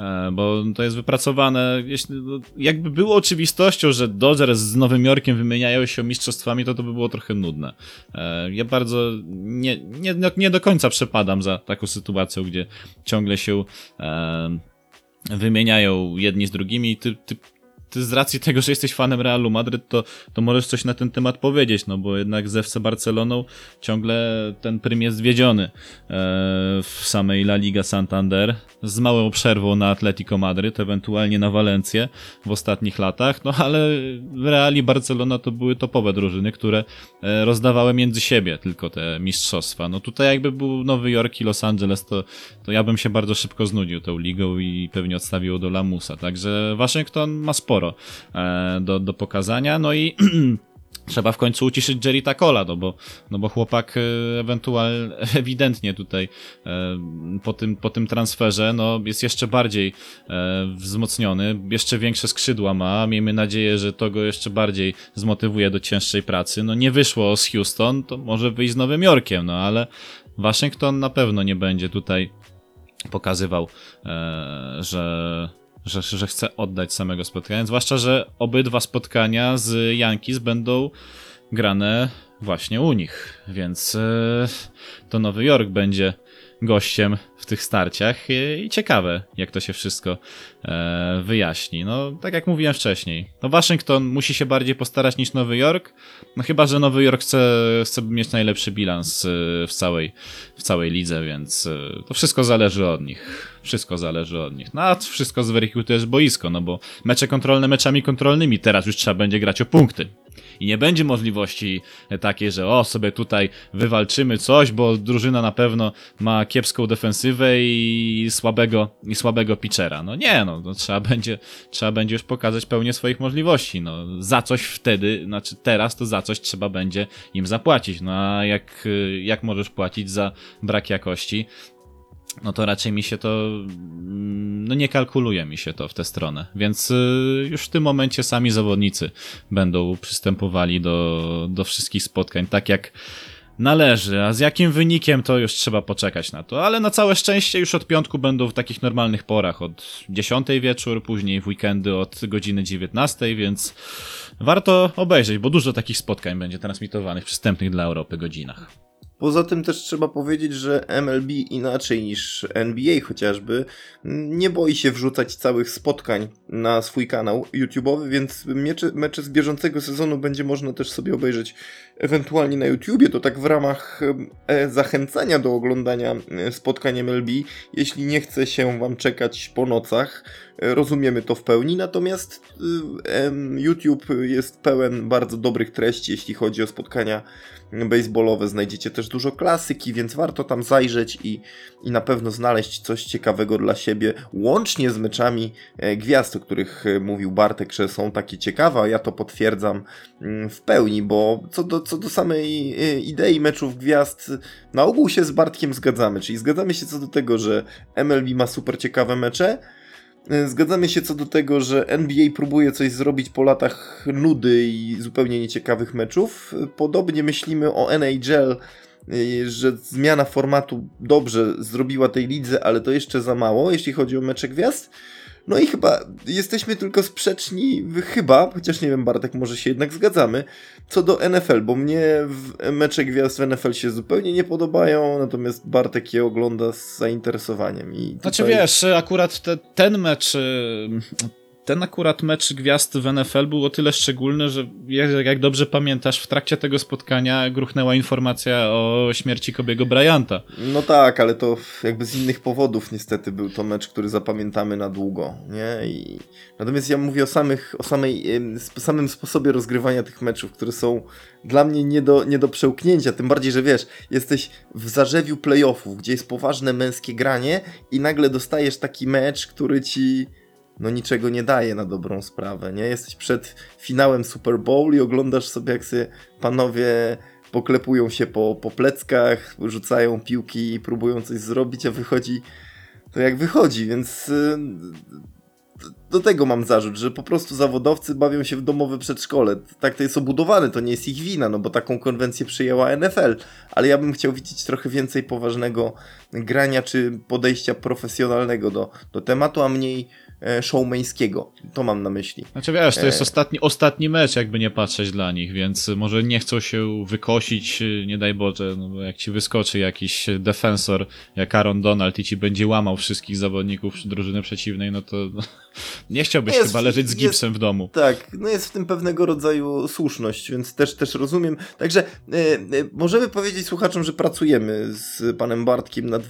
B: e, bo to jest wypracowane. Jeśli, no, jakby było oczywistością, że Dodgers z Nowym Jorkiem wymieniają się mistrzostwami, to to by było trochę nudne. E, ja bardzo nie, nie, nie do końca przepadam za taką sytuacją, gdzie ciągle się e, wymieniają jedni z drugimi. Ty, ty, ty z racji tego, że jesteś fanem Realu Madryt, to, to możesz coś na ten temat powiedzieć, no bo jednak z FC Barceloną ciągle ten prym jest zwiedziony e, w samej La Liga Santander, z małą przerwą na Atletico Madryt, ewentualnie na Walencję w ostatnich latach, no ale Real i Barcelona to były topowe drużyny, które e, rozdawały między siebie tylko te mistrzostwa. No tutaj jakby był Nowy Jork i Los Angeles, to, to ja bym się bardzo szybko znudził tą ligą i pewnie odstawił do Lamusa. Także Waszyngton ma sporo e, do, do pokazania. No i trzeba w końcu uciszyć Jerry Takola, no bo, no bo chłopak e, ewentualnie, ewidentnie tutaj e, po tym, po tym transferze no, jest jeszcze bardziej wzmocniony, jeszcze większe skrzydła ma. Miejmy nadzieję, że to go jeszcze bardziej zmotywuje do cięższej pracy. No nie wyszło z Houston, to może wyjść z Nowym Jorkiem, no ale Waszyngton na pewno nie będzie tutaj pokazywał, że że, że chce oddać samego spotkania. Zwłaszcza, że obydwa spotkania z Yankees będą grane właśnie u nich, więc e, to Nowy Jork będzie gościem w tych starciach i ciekawe, jak to się wszystko e, wyjaśni. No, tak jak mówiłem wcześniej, no Waszyngton musi się bardziej postarać niż Nowy Jork, no chyba, że Nowy Jork chce, chce mieć najlepszy bilans e, w całej, w całej lidze, więc e, to wszystko zależy od nich. Wszystko zależy od nich. No a wszystko zweryfikuje też boisko, no bo mecze kontrolne meczami kontrolnymi, teraz już trzeba będzie grać o punkty i nie będzie możliwości takiej, że o, sobie tutaj wywalczymy coś, bo drużyna na pewno ma kiepską defensywę i słabego, i słabego pitchera. No nie, no, no trzeba będzie, trzeba będzie już pokazać pełnię swoich możliwości. No, za coś wtedy, znaczy teraz to za coś trzeba będzie im zapłacić. No a jak, jak możesz płacić za brak jakości? No to raczej mi się to, mm, no nie kalkuluje mi się to w tę stronę, więc y, już w tym momencie sami zawodnicy będą przystępowali do, do wszystkich spotkań tak jak należy, a z jakim wynikiem to już trzeba poczekać na to, ale na całe szczęście już od piątku będą w takich normalnych porach, od 10 wieczór, później w weekendy od godziny 19, więc warto obejrzeć, bo dużo takich spotkań będzie transmitowanych przystępnych dla Europy godzinach.
A: Poza tym też trzeba powiedzieć, że MLB inaczej niż NBA chociażby nie boi się wrzucać całych spotkań na swój kanał YouTube'owy, więc mecze, mecze z bieżącego sezonu będzie można też sobie obejrzeć ewentualnie na YouTubie. To tak w ramach zachęcania do oglądania e, spotkań MLB, jeśli nie chce się Wam czekać po nocach. E, rozumiemy to w pełni, natomiast YouTube jest pełen bardzo dobrych treści, jeśli chodzi o spotkania baseballowe. Znajdziecie też dużo klasyki, więc warto tam zajrzeć i, i na pewno znaleźć coś ciekawego dla siebie, łącznie z meczami e, gwiazd, o których mówił Bartek, że są takie ciekawe, a ja to potwierdzam mm, w pełni, bo co do, co do samej e, idei meczów gwiazd, na ogół się z Bartkiem zgadzamy, czyli zgadzamy się co do tego, że MLB ma super ciekawe mecze, E, zgadzamy się co do tego, że NBA próbuje coś zrobić po latach nudy i zupełnie nieciekawych meczów. Podobnie myślimy o NHL, e, że zmiana formatu dobrze zrobiła tej lidze, ale to jeszcze za mało, jeśli chodzi o mecze gwiazd. No i chyba jesteśmy tylko sprzeczni, chyba, chociaż nie wiem, Bartek, może się jednak zgadzamy, co do NFL, bo mnie mecze gwiazd w NFL się zupełnie nie podobają, natomiast Bartek je ogląda z zainteresowaniem. I
B: tutaj... Znaczy wiesz, akurat te, ten mecz ten akurat mecz gwiazd w NFL był o tyle szczególny, że jak dobrze pamiętasz, w trakcie tego spotkania gruchnęła informacja o śmierci Kobiego Bryanta.
A: No tak, ale to jakby z innych powodów niestety był to mecz, który zapamiętamy na długo, nie? I... Natomiast ja mówię o, samych, o samej, samym sposobie rozgrywania tych meczów, które są dla mnie nie do, nie do przełknięcia, tym bardziej, że wiesz, jesteś w zarzewiu playoffów, gdzie jest poważne męskie granie i nagle dostajesz taki mecz, który ci no niczego nie daje na dobrą sprawę, nie? Jesteś przed finałem Super Bowl i oglądasz sobie, jak sobie panowie poklepują się po, po pleckach, rzucają piłki i próbują coś zrobić, a wychodzi to jak wychodzi, więc y, do tego mam zarzut, że po prostu zawodowcy bawią się w domowe przedszkole. Tak to jest obudowane, to nie jest ich wina, no bo taką konwencję przyjęła NFL, ale ja bym chciał widzieć trochę więcej poważnego grania czy podejścia profesjonalnego do, do tematu, a mniej showmeńskiego. To mam na myśli.
B: Znaczy wiesz, to jest e, ostatni, ostatni mecz, jakby nie patrzeć dla nich, więc może nie chcą się wykosić, nie daj Boże, no bo jak ci wyskoczy jakiś defensor jak Aaron Donald i ci będzie łamał wszystkich zawodników drużyny przeciwnej, no to, Nie chciałbyś
A: Jest-
B: chyba leżeć z
A: jest-
B: gipsem w domu.
A: Tak, no jest w tym pewnego rodzaju słuszność, więc też, też rozumiem. Także e, e, możemy powiedzieć słuchaczom, że pracujemy z panem Bartkiem nad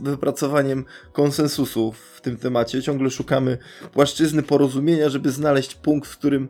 A: wypracowaniem konsensusu w tym temacie. Ciągle szukamy płaszczyzny porozumienia, żeby znaleźć punkt, w którym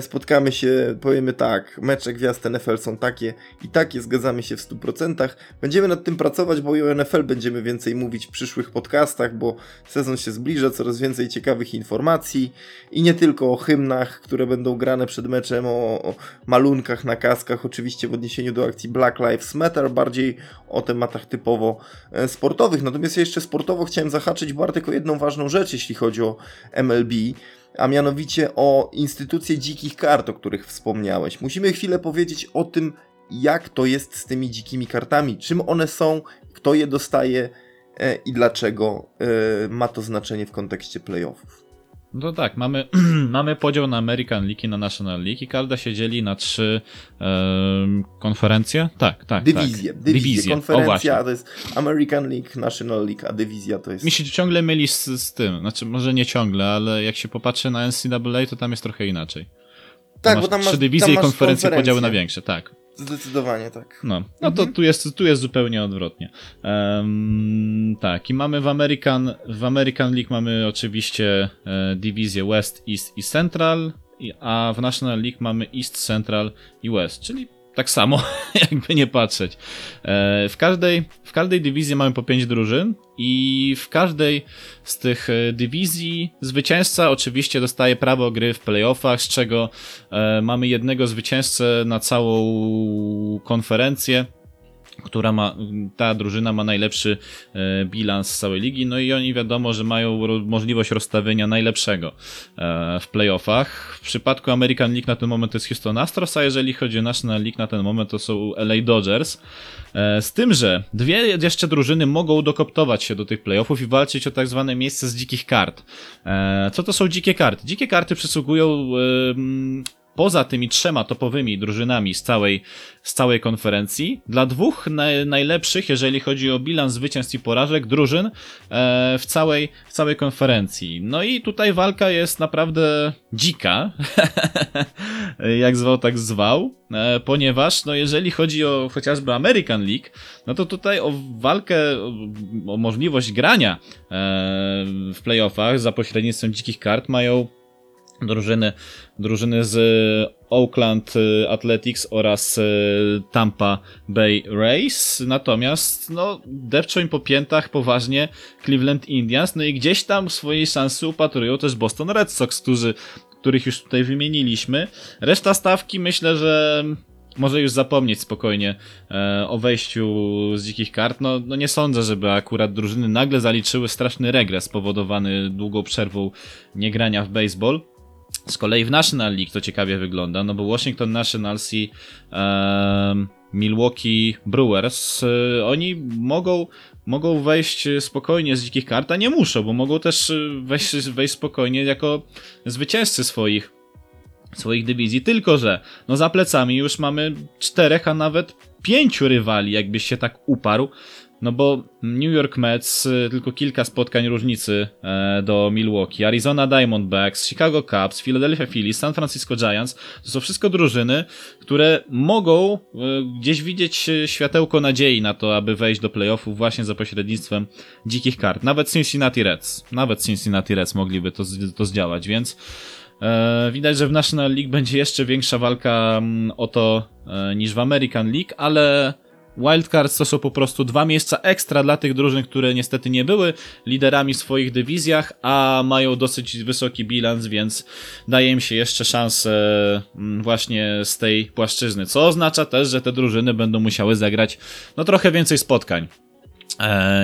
A: spotkamy się, powiemy tak, mecze gwiazd NFL są takie i takie, zgadzamy się w 100%. Będziemy nad tym pracować, bo o NFL będziemy więcej mówić w przyszłych podcastach, bo sezon się zbliża, coraz więcej ciekawych informacji i nie tylko o hymnach, które będą grane przed meczem, o, o malunkach na kaskach, oczywiście w odniesieniu do akcji Black Lives Matter, bardziej o tematach typowo e, sportowych. Natomiast ja jeszcze sportowo chciałem zahaczyć Bartek o jedną ważną rzecz, jeśli chodzi o MLB, a mianowicie o instytucje dzikich kart, o których wspomniałeś. Musimy chwilę powiedzieć o tym, jak to jest z tymi dzikimi kartami, czym one są, kto je dostaje e, i dlaczego e, ma to znaczenie w kontekście playoffów.
B: No tak, mamy, mamy podział na American League i na National League i każda się dzieli na trzy em, konferencje. Tak, tak.
A: Dywizje,
B: tak.
A: dywizje,
B: O
A: konferencja to jest American League, National League, a dywizja to jest...
B: Mi się ciągle myli z, z tym. Znaczy, może nie ciągle, ale jak się popatrzy na NCAA, to tam jest trochę inaczej.
A: tak, bo tam
B: trzy
A: masz,
B: dywizje
A: tam
B: i
A: masz
B: konferencje podziały na większe, tak.
A: Zdecydowanie tak.
B: No, no to tu jest, tu jest zupełnie odwrotnie. Em, tak, i mamy w American, w American League mamy oczywiście e, dywizję West, East i Central, i, a w National League mamy East, Central i West, czyli tak samo, jakby nie patrzeć. E, w, każdej, w każdej dywizji mamy po 5 drużyn i w każdej z tych e, dywizji zwycięzca oczywiście dostaje prawo gry w playoffach, z czego e, mamy jednego zwycięzcę na całą konferencję która ma, ta drużyna ma najlepszy e, bilans z całej ligi, no i oni wiadomo, że mają możliwość rozstawienia najlepszego e, w playoffach. W przypadku American League na ten moment to jest Houston Astros, a jeżeli chodzi o National League na ten moment to są LA Dodgers. E, z tym, że dwie jeszcze drużyny mogą dokoptować się do tych playoffów i walczyć o tak zwane miejsce z dzikich kart. Co to są dzikie karty? Dzikie karty przysługują poza tymi trzema topowymi drużynami z całej, z całej konferencji, dla dwóch naj, najlepszych, jeżeli chodzi o bilans zwycięstw i porażek, drużyn e, w, całej, w całej konferencji. No i tutaj walka jest naprawdę dzika, jak zwał, tak zwał, e, ponieważ no jeżeli chodzi o chociażby American League, no to tutaj o walkę, o, o możliwość grania e, w playoffach za pośrednictwem dzikich kart mają drużyny, drużyny z Oakland y, Athletics oraz y, Tampa Bay Rays. Natomiast, no, depczą im po piętach poważnie Cleveland Indians. No i gdzieś tam swojej szansy upatrują też Boston Red Sox, którzy, których już tutaj wymieniliśmy. Reszta stawki myślę, że może już zapomnieć spokojnie e, o wejściu z dzikich kart. No, no nie sądzę, żeby akurat drużyny nagle zaliczyły straszny regres spowodowany długą przerwą niegrania w baseball. Z kolei w National League to ciekawie wygląda, no bo Washington Nationals i em, Milwaukee Brewers, y, oni mogą, mogą wejść spokojnie z dzikich kart, a nie muszą, bo mogą też y, wejść, wejść spokojnie jako zwycięzcy swoich, swoich dywizji, tylko że no za plecami już mamy czterech, a nawet pięciu rywali, jakbyś się tak uparł. No bo New York Mets y, tylko kilka spotkań różnicy e, do Milwaukee, Arizona Diamondbacks, Chicago Cubs, Philadelphia Phillies, San Francisco Giants, to są wszystko drużyny, które mogą e, gdzieś widzieć e, światełko nadziei na to, aby wejść do playoffów właśnie za pośrednictwem dzikich kart. Nawet Cincinnati Reds, nawet Cincinnati Reds mogliby to, to zdziałać, więc widać, że w National League będzie jeszcze większa walka mm, o to niż w American League, ale Wildcards to są po prostu dwa miejsca ekstra dla tych drużyn, które niestety nie były liderami w swoich dywizjach, a mają dosyć wysoki bilans, więc daje im się jeszcze szansę mm, właśnie z tej płaszczyzny. Co oznacza też, że te drużyny będą musiały zagrać no trochę więcej spotkań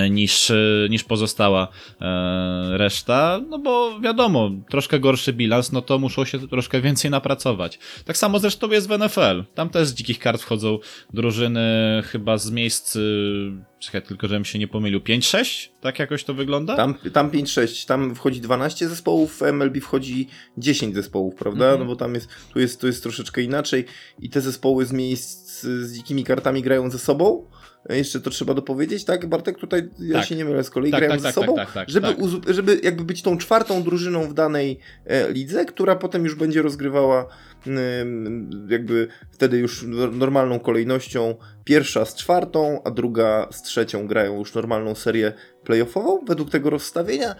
B: niż, e, niż pozostała e, reszta, no bo wiadomo, troszkę gorszy bilans, no to muszą się troszkę więcej napracować. Tak samo zresztą jest w NFL. Tam też z dzikich kart wchodzą drużyny chyba z miejsc, y, czekaj, tylko żebym się nie pomylił, 5-6? Tak jakoś to wygląda?
A: Tam, tam 5-6, tam wchodzi 12 zespołów, w MLB wchodzi 10 zespołów, prawda?
B: Mhm.
A: No bo tam jest, tu jest, tu jest troszeczkę inaczej i te zespoły z miejsc z dzikimi kartami grają ze sobą jeszcze to trzeba dopowiedzieć, tak? Bartek, tutaj ja
B: Tak.
A: się nie mylę, z kolei
B: Tak,
A: grają
B: tak,
A: ze
B: tak,
A: sobą,
B: tak, tak,
A: żeby, żeby jakby być tą czwartą drużyną w danej e, lidze, która potem już będzie rozgrywała ym, jakby wtedy już no- normalną kolejnością pierwsza z czwartą, a druga z trzecią grają już normalną serię playoffową według tego rozstawienia.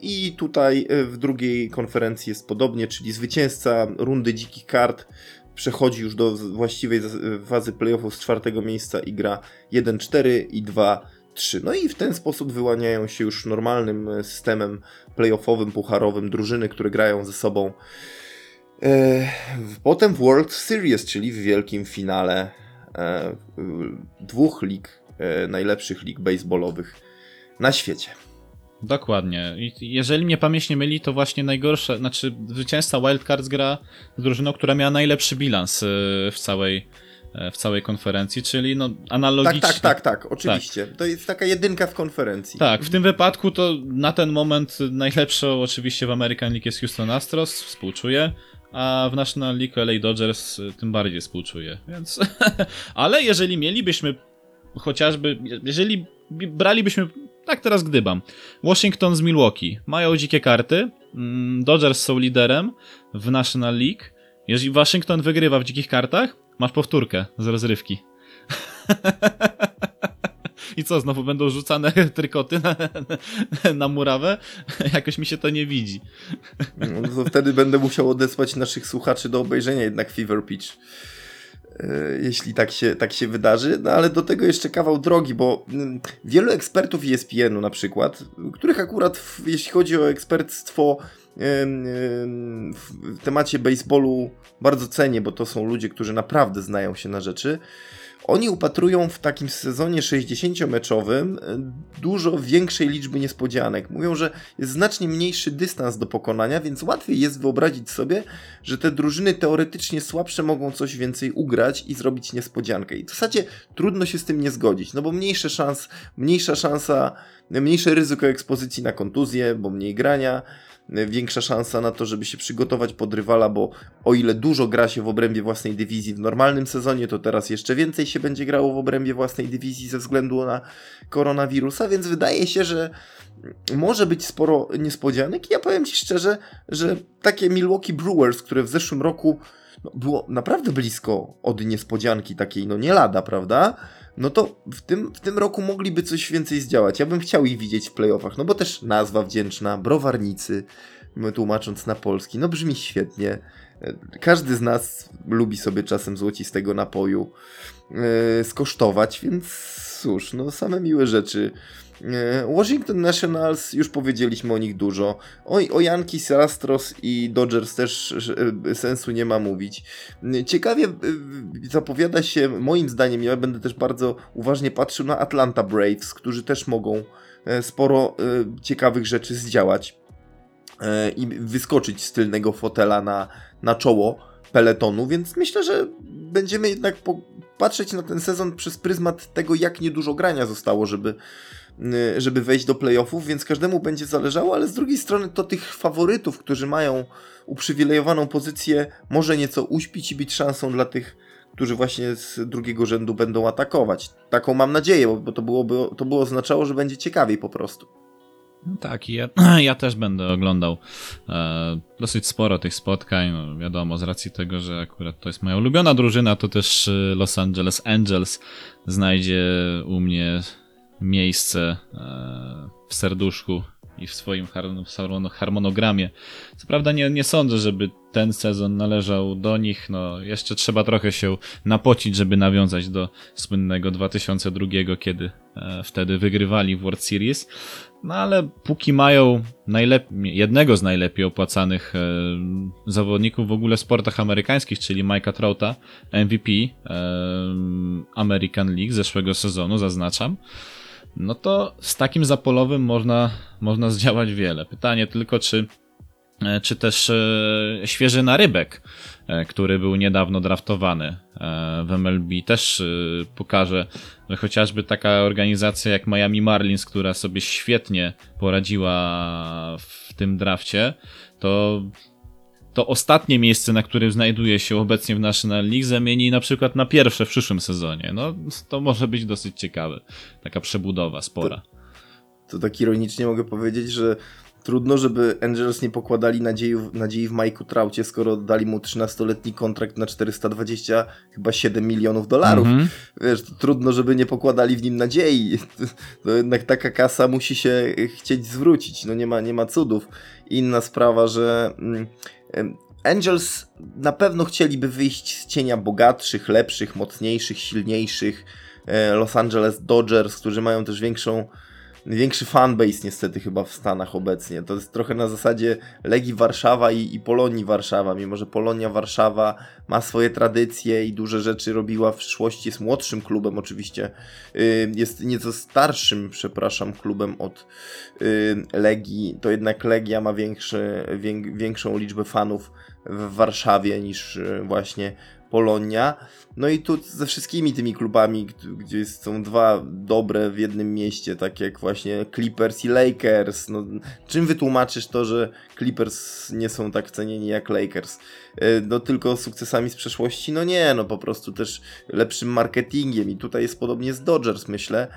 A: I tutaj e, w drugiej konferencji jest podobnie, czyli zwycięzca rundy dzikich kart przechodzi już do właściwej fazy playoffów z czwartego miejsca i gra 1-4 i 2-3. No i w ten sposób wyłaniają się już normalnym e, systemem playoffowym, pucharowym drużyny, które grają ze sobą. E, Potem w World Series, czyli w wielkim finale e, dwóch lig, najlepszych lig baseballowych na świecie.
B: Dokładnie. I jeżeli mnie pamięć nie myli, to właśnie najgorsze, znaczy zwycięzca Wildcards gra z drużyną, która miała najlepszy bilans y, w całej, e, w całej konferencji, czyli no
A: Tak,
B: analogicznie.
A: tak, tak, tak, oczywiście. To jest taka jedynka w konferencji.
B: Tak, w tym wypadku to na ten moment najlepszą oczywiście w American League jest Houston Astros, współczuję, a w National League LA Dodgers y, tym bardziej współczuję, więc... Ale jeżeli mielibyśmy chociażby, jeżeli bralibyśmy, tak teraz gdybam, Washington z Milwaukee, mają dzikie karty, mm, Dodgers są liderem w National League, jeżeli Waszyngton wygrywa w dzikich kartach, masz powtórkę z rozrywki. I co, znowu będą rzucane trykoty na, na murawę? Jakoś mi się to nie widzi.
A: No to wtedy będę musiał odesłać naszych słuchaczy do obejrzenia jednak Fever Pitch. E, Jeśli tak się, tak się wydarzy, no ale do tego jeszcze kawał drogi, bo mm, wielu ekspertów ESPN-u na przykład, których akurat w, jeśli chodzi o ekspertstwo w temacie baseballu bardzo cenię, bo to są ludzie, którzy naprawdę znają się na rzeczy. Oni upatrują w takim sezonie 60-meczowym e, dużo większej liczby niespodzianek. Mówią, że jest znacznie mniejszy dystans do pokonania, więc łatwiej jest wyobrazić sobie, że te drużyny teoretycznie słabsze mogą coś więcej ugrać i zrobić niespodziankę. I w zasadzie trudno się z tym nie zgodzić, no bo mniejsze szans, mniejsza szansa, mniejsze ryzyko ekspozycji na kontuzję, bo mniej grania, większa szansa na to, żeby się przygotować pod rywala, bo o ile dużo gra się w obrębie własnej dywizji w normalnym sezonie, to teraz jeszcze więcej się będzie grało w obrębie własnej dywizji ze względu na koronawirusa, więc wydaje się, że może być sporo niespodzianek. Ja powiem Ci szczerze, że takie Milwaukee Brewers, które w zeszłym roku no, było naprawdę blisko od niespodzianki takiej, no nie lada, prawda? No to w tym, w tym roku mogliby coś więcej zdziałać. Ja bym chciał ich widzieć w playoffach, no bo też nazwa wdzięczna, browarnicy, tłumacząc na polski, no brzmi świetnie. Każdy z nas lubi sobie czasem złocistego napoju yy, skosztować, więc cóż, no same miłe rzeczy. Yy, Washington Nationals, już powiedzieliśmy o nich dużo. O, o Yankees, Astros i Dodgers też yy, sensu nie ma mówić. Yy, Ciekawie zapowiada się, moim zdaniem, ja będę też bardzo uważnie patrzył na Atlanta Braves, którzy też mogą sporo ciekawych rzeczy zdziałać i wyskoczyć z tylnego fotela na, na czoło peletonu, więc myślę, że będziemy jednak patrzeć na ten sezon przez pryzmat tego, jak niedużo grania zostało, żeby, żeby wejść do playoffów, więc każdemu będzie zależało, ale z drugiej strony to tych faworytów, którzy mają uprzywilejowaną pozycję, może nieco uśpić i być szansą dla tych, którzy właśnie z drugiego rzędu będą atakować. Taką mam nadzieję, bo- to, byłoby, to było oznaczało, że będzie ciekawiej po prostu.
B: No tak, ja, ja też będę oglądał e, dosyć sporo tych spotkań. No, wiadomo, z racji tego, że akurat to jest moja ulubiona drużyna, to też e, Los Angeles Angels znajdzie u mnie miejsce e, w serduszku i w swoim har- harmono- harmonogramie. Co prawda nie, nie sądzę, żeby ten sezon należał do nich. No, jeszcze trzeba trochę się napocić, żeby nawiązać do słynnego 2002, kiedy e, wtedy wygrywali w World Series. No ale póki mają jednego z najlepiej opłacanych e, zawodników w ogóle w sportach amerykańskich, czyli Mike'a Trouta, MVP e, American League zeszłego sezonu, zaznaczam, no to z takim zapolowym można, można zdziałać wiele. Pytanie tylko, czy, e, czy też e, świeży narybek, e, który był niedawno draftowany w MLB, też pokaże, że chociażby taka organizacja jak Miami Marlins, która sobie świetnie poradziła w tym drafcie, to to ostatnie miejsce, na którym znajduje się obecnie w National League, zamieni na przykład na pierwsze w przyszłym sezonie. No, to może być dosyć ciekawe. Taka przebudowa spora.
A: To, to tak ironicznie mogę powiedzieć, że trudno, żeby Angels nie pokładali nadziei, nadziei w Majku Traucie, skoro dali mu 13-letni kontrakt na 420 chyba 7 milionów dolarów. Mm -hmm. Wiesz, trudno, żeby nie pokładali w nim nadziei. To jednak taka kasa musi się chcieć zwrócić. No nie ma, nie ma cudów. Inna sprawa, że mm, Angels na pewno chcieliby wyjść z cienia bogatszych, lepszych, mocniejszych, silniejszych e, Los Angeles Dodgers, którzy mają też większą większy fanbase niestety chyba w Stanach obecnie. To jest trochę na zasadzie Legii Warszawa i, i Polonii Warszawa, mimo że Polonia Warszawa ma swoje tradycje i duże rzeczy robiła w przyszłości, jest młodszym klubem oczywiście, jest nieco starszym, przepraszam, klubem od Legii, to jednak Legia ma większy, większą liczbę fanów w Warszawie niż y, właśnie Polonia. No i tu ze wszystkimi tymi klubami, gdzie są dwa dobre w jednym mieście, tak jak właśnie Clippers i Lakers. No, czym wytłumaczysz to, że Clippers nie są tak cenieni jak Lakers? E, no tylko sukcesami z przeszłości? No nie, no po prostu też lepszym marketingiem i tutaj jest podobnie z Dodgers, myślę.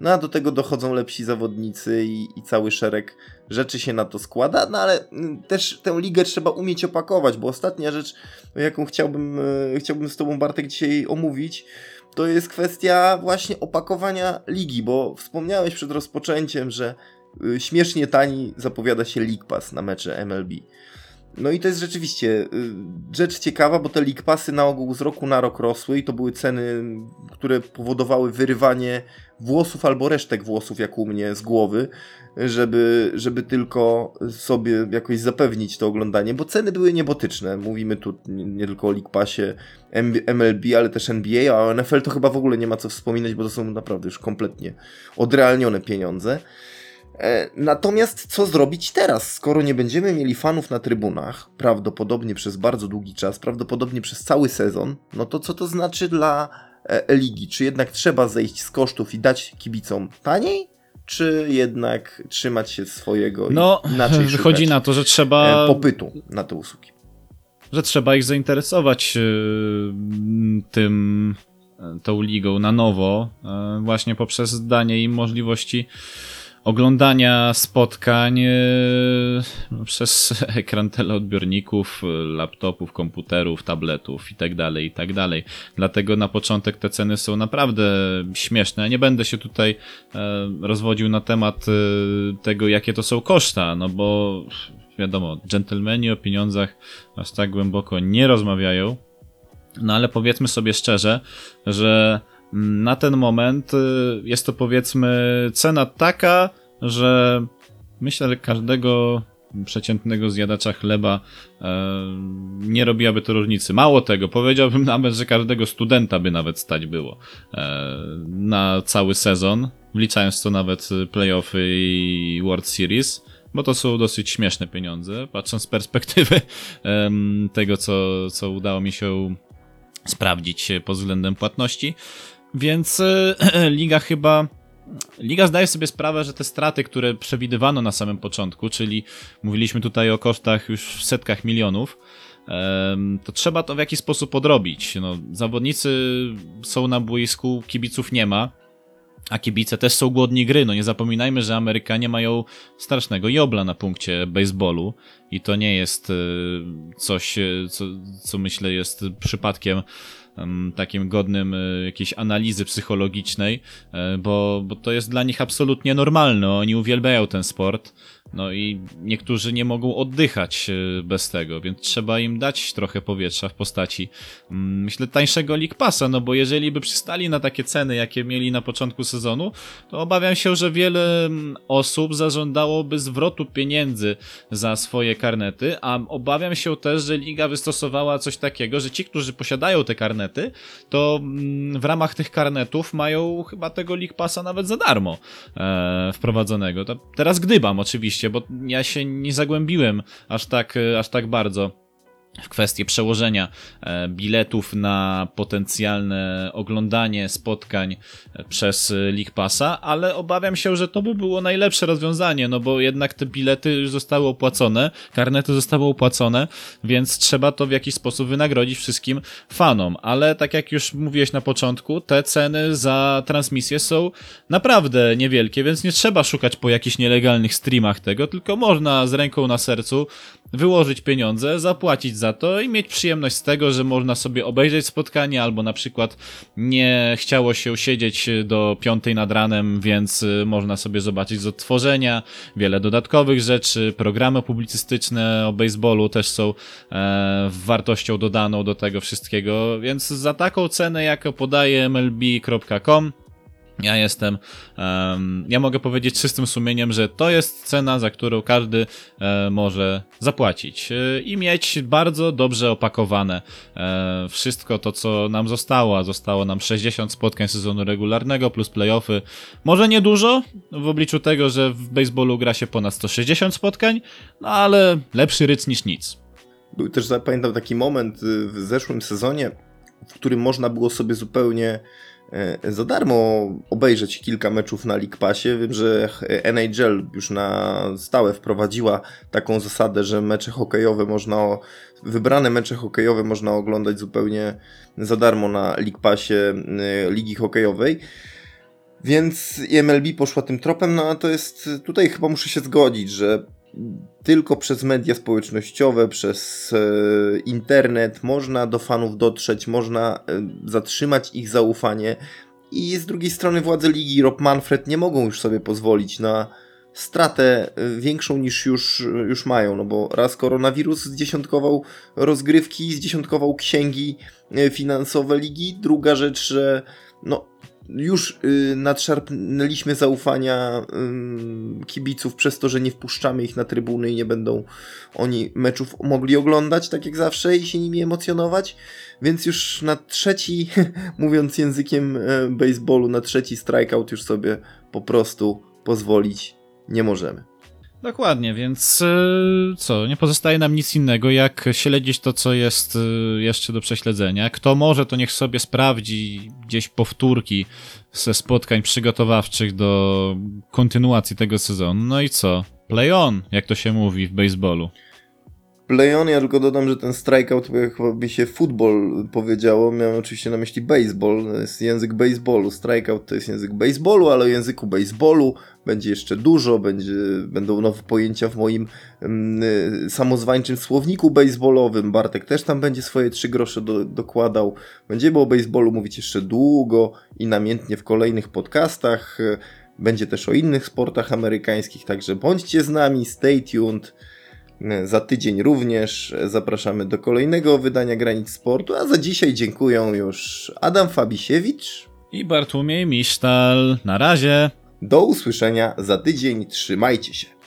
A: No a do tego dochodzą lepsi zawodnicy i, i, cały szereg rzeczy się na to składa, no ale mm, też tę ligę trzeba umieć opakować, bo ostatnia rzecz, jaką chciałbym, e, chciałbym z Tobą Bartek dzisiaj omówić, to jest kwestia właśnie opakowania ligi, bo wspomniałeś przed rozpoczęciem, że e, śmiesznie tani zapowiada się League Pass na mecze MLB. No i to jest rzeczywiście y, rzecz ciekawa, bo te League Passy na ogół z roku na rok rosły i to były ceny, które powodowały wyrywanie włosów albo resztek włosów, jak u mnie, z głowy, żeby, żeby tylko sobie jakoś zapewnić to oglądanie, bo ceny były niebotyczne. Mówimy tu nie tylko o League Passie MLB, ale też NBA, a o NFL to chyba w ogóle nie ma co wspominać, bo to są naprawdę już kompletnie odrealnione pieniądze. E, natomiast co zrobić teraz, skoro nie będziemy mieli fanów na trybunach, prawdopodobnie przez bardzo długi czas, prawdopodobnie przez cały sezon, no to co to znaczy dla e, ligi? Czy jednak trzeba zejść z kosztów i dać kibicom taniej? Czy jednak trzymać się swojego
B: no, inaczej wychodzi na to, że trzeba
A: e, popytu na te usługi?
B: Że trzeba ich zainteresować tym, tą ligą na nowo, właśnie poprzez danie im możliwości oglądania spotkań e, no, przez ekran teleodbiorników, laptopów, komputerów, tabletów itd., tak itd. Tak Dlatego na początek te ceny są naprawdę śmieszne. Nie będę się tutaj e, rozwodził na temat e, tego, jakie to są koszta, no bo wiadomo, dżentelmeni o pieniądzach aż tak głęboko nie rozmawiają. No ale powiedzmy sobie szczerze, że na ten moment y, jest to powiedzmy cena taka, że myślę, że każdego przeciętnego zjadacza chleba e, nie robiłaby to różnicy. Mało tego, powiedziałbym nawet, że każdego studenta by nawet stać było e, na cały sezon, wliczając to nawet playoffy i World Series, bo to są dosyć śmieszne pieniądze, patrząc z perspektywy e, tego, co, co udało mi się sprawdzić pod względem płatności. Więc e, liga chyba. Liga zdaje sobie sprawę, że te straty, które przewidywano na samym początku, czyli mówiliśmy tutaj o kosztach już w setkach milionów, to trzeba to w jakiś sposób odrobić. No, zawodnicy są na boisku, kibiców nie ma, a kibice też są głodni gry. No nie zapominajmy, że Amerykanie mają strasznego jobla na punkcie baseballu i to nie jest e, coś, e, co, co myślę jest przypadkiem takim godnym e, jakiejś analizy psychologicznej, e, bo, bo to jest dla nich absolutnie normalne. Oni uwielbiają ten sport. No i niektórzy nie mogą oddychać e, bez tego, więc trzeba im dać trochę powietrza w postaci, mm, myślę, tańszego League Passa, no bo jeżeli by przystali na takie ceny, jakie mieli na początku sezonu, to obawiam się, że wiele mm, osób zażądałoby zwrotu pieniędzy za swoje karnety, a obawiam się też, że Liga wystosowała coś takiego, że ci, którzy posiadają te karnety, to mm, w ramach tych karnetów mają chyba tego League Passa nawet za darmo e, wprowadzonego. To teraz gdybam oczywiście, bo ja się nie zagłębiłem aż tak, aż tak bardzo w kwestii przełożenia e, biletów na potencjalne oglądanie spotkań e, przez League Passa, ale obawiam się, że to by było najlepsze rozwiązanie, no bo jednak te bilety już zostały opłacone, karnety zostały opłacone, więc trzeba to w jakiś sposób wynagrodzić wszystkim fanom, ale tak jak już mówiłeś na początku, te ceny za transmisję są naprawdę niewielkie, więc nie trzeba szukać po jakichś nielegalnych streamach tego, tylko można z ręką na sercu wyłożyć pieniądze, zapłacić za to i mieć przyjemność z tego, że można sobie obejrzeć spotkanie, albo na przykład nie chciało się siedzieć do piątej nad ranem, więc y, można sobie zobaczyć z odtworzenia, wiele dodatkowych rzeczy, programy publicystyczne o baseballu też są e, wartością dodaną do tego wszystkiego, więc za taką cenę, jaką podaje mlb.com ja jestem, um, ja mogę powiedzieć czystym sumieniem, że to jest cena, za którą każdy e, może zapłacić e, i mieć bardzo dobrze opakowane e, wszystko to, co nam zostało, a zostało nam 60 spotkań sezonu regularnego plus playoffy. Może nie dużo w obliczu tego, że w baseballu gra się ponad 160 spotkań, no ale lepszy ryc niż nic.
A: Był też, pamiętam, taki moment y, w zeszłym sezonie, w którym można było sobie zupełnie za darmo obejrzeć kilka meczów na League Passie. Wiem, że NHL już na stałe wprowadziła taką zasadę, że mecze hokejowe można, wybrane mecze hokejowe można oglądać zupełnie za darmo na League Passie e, Ligi Hokejowej. Więc MLB poszła tym tropem, no a to jest, tutaj chyba muszę się zgodzić, że tylko przez media społecznościowe, przez e, internet można do fanów dotrzeć, można e, zatrzymać ich zaufanie. I z drugiej strony władze ligi Rob Manfred nie mogą już sobie pozwolić na stratę e, większą niż już, już mają, no bo raz koronawirus zdziesiątkował rozgrywki, zdziesiątkował księgi finansowe ligi, druga rzecz, że no, już y, nadszarpnęliśmy zaufania y, kibiców przez to, że nie wpuszczamy ich na trybuny i nie będą oni meczów mogli oglądać tak jak zawsze i się nimi emocjonować. Więc już na trzeci, mówiąc językiem y, baseballu, na trzeci strikeout już sobie po prostu pozwolić nie możemy.
B: Dokładnie, więc e, co, nie pozostaje nam nic innego, jak śledzić to, co jest e, jeszcze do prześledzenia. Kto może, to niech sobie sprawdzi gdzieś powtórki ze spotkań przygotowawczych do kontynuacji tego sezonu. No i co? Play on, jak to się mówi w baseballu.
A: Play on, ja tylko dodam, że ten strikeout, chyba by się football powiedziało, miałem oczywiście na myśli baseball, to jest język baseballu, strikeout to jest język baseballu, ale o języku baseballu będzie jeszcze dużo, będzie, będą nowe pojęcia w moim mm, samozwańczym słowniku baseballowym, Bartek też tam będzie swoje trzy grosze do, dokładał, będziemy o baseballu mówić jeszcze długo i namiętnie w kolejnych podcastach, będzie też o innych sportach amerykańskich, także bądźcie z nami, stay tuned, za tydzień również zapraszamy do kolejnego wydania Granic Sportu, a za dzisiaj dziękuję już Adam Fabisiewicz
B: i Bartłomiej Misztal. Na razie.
A: Do usłyszenia za tydzień. Trzymajcie się.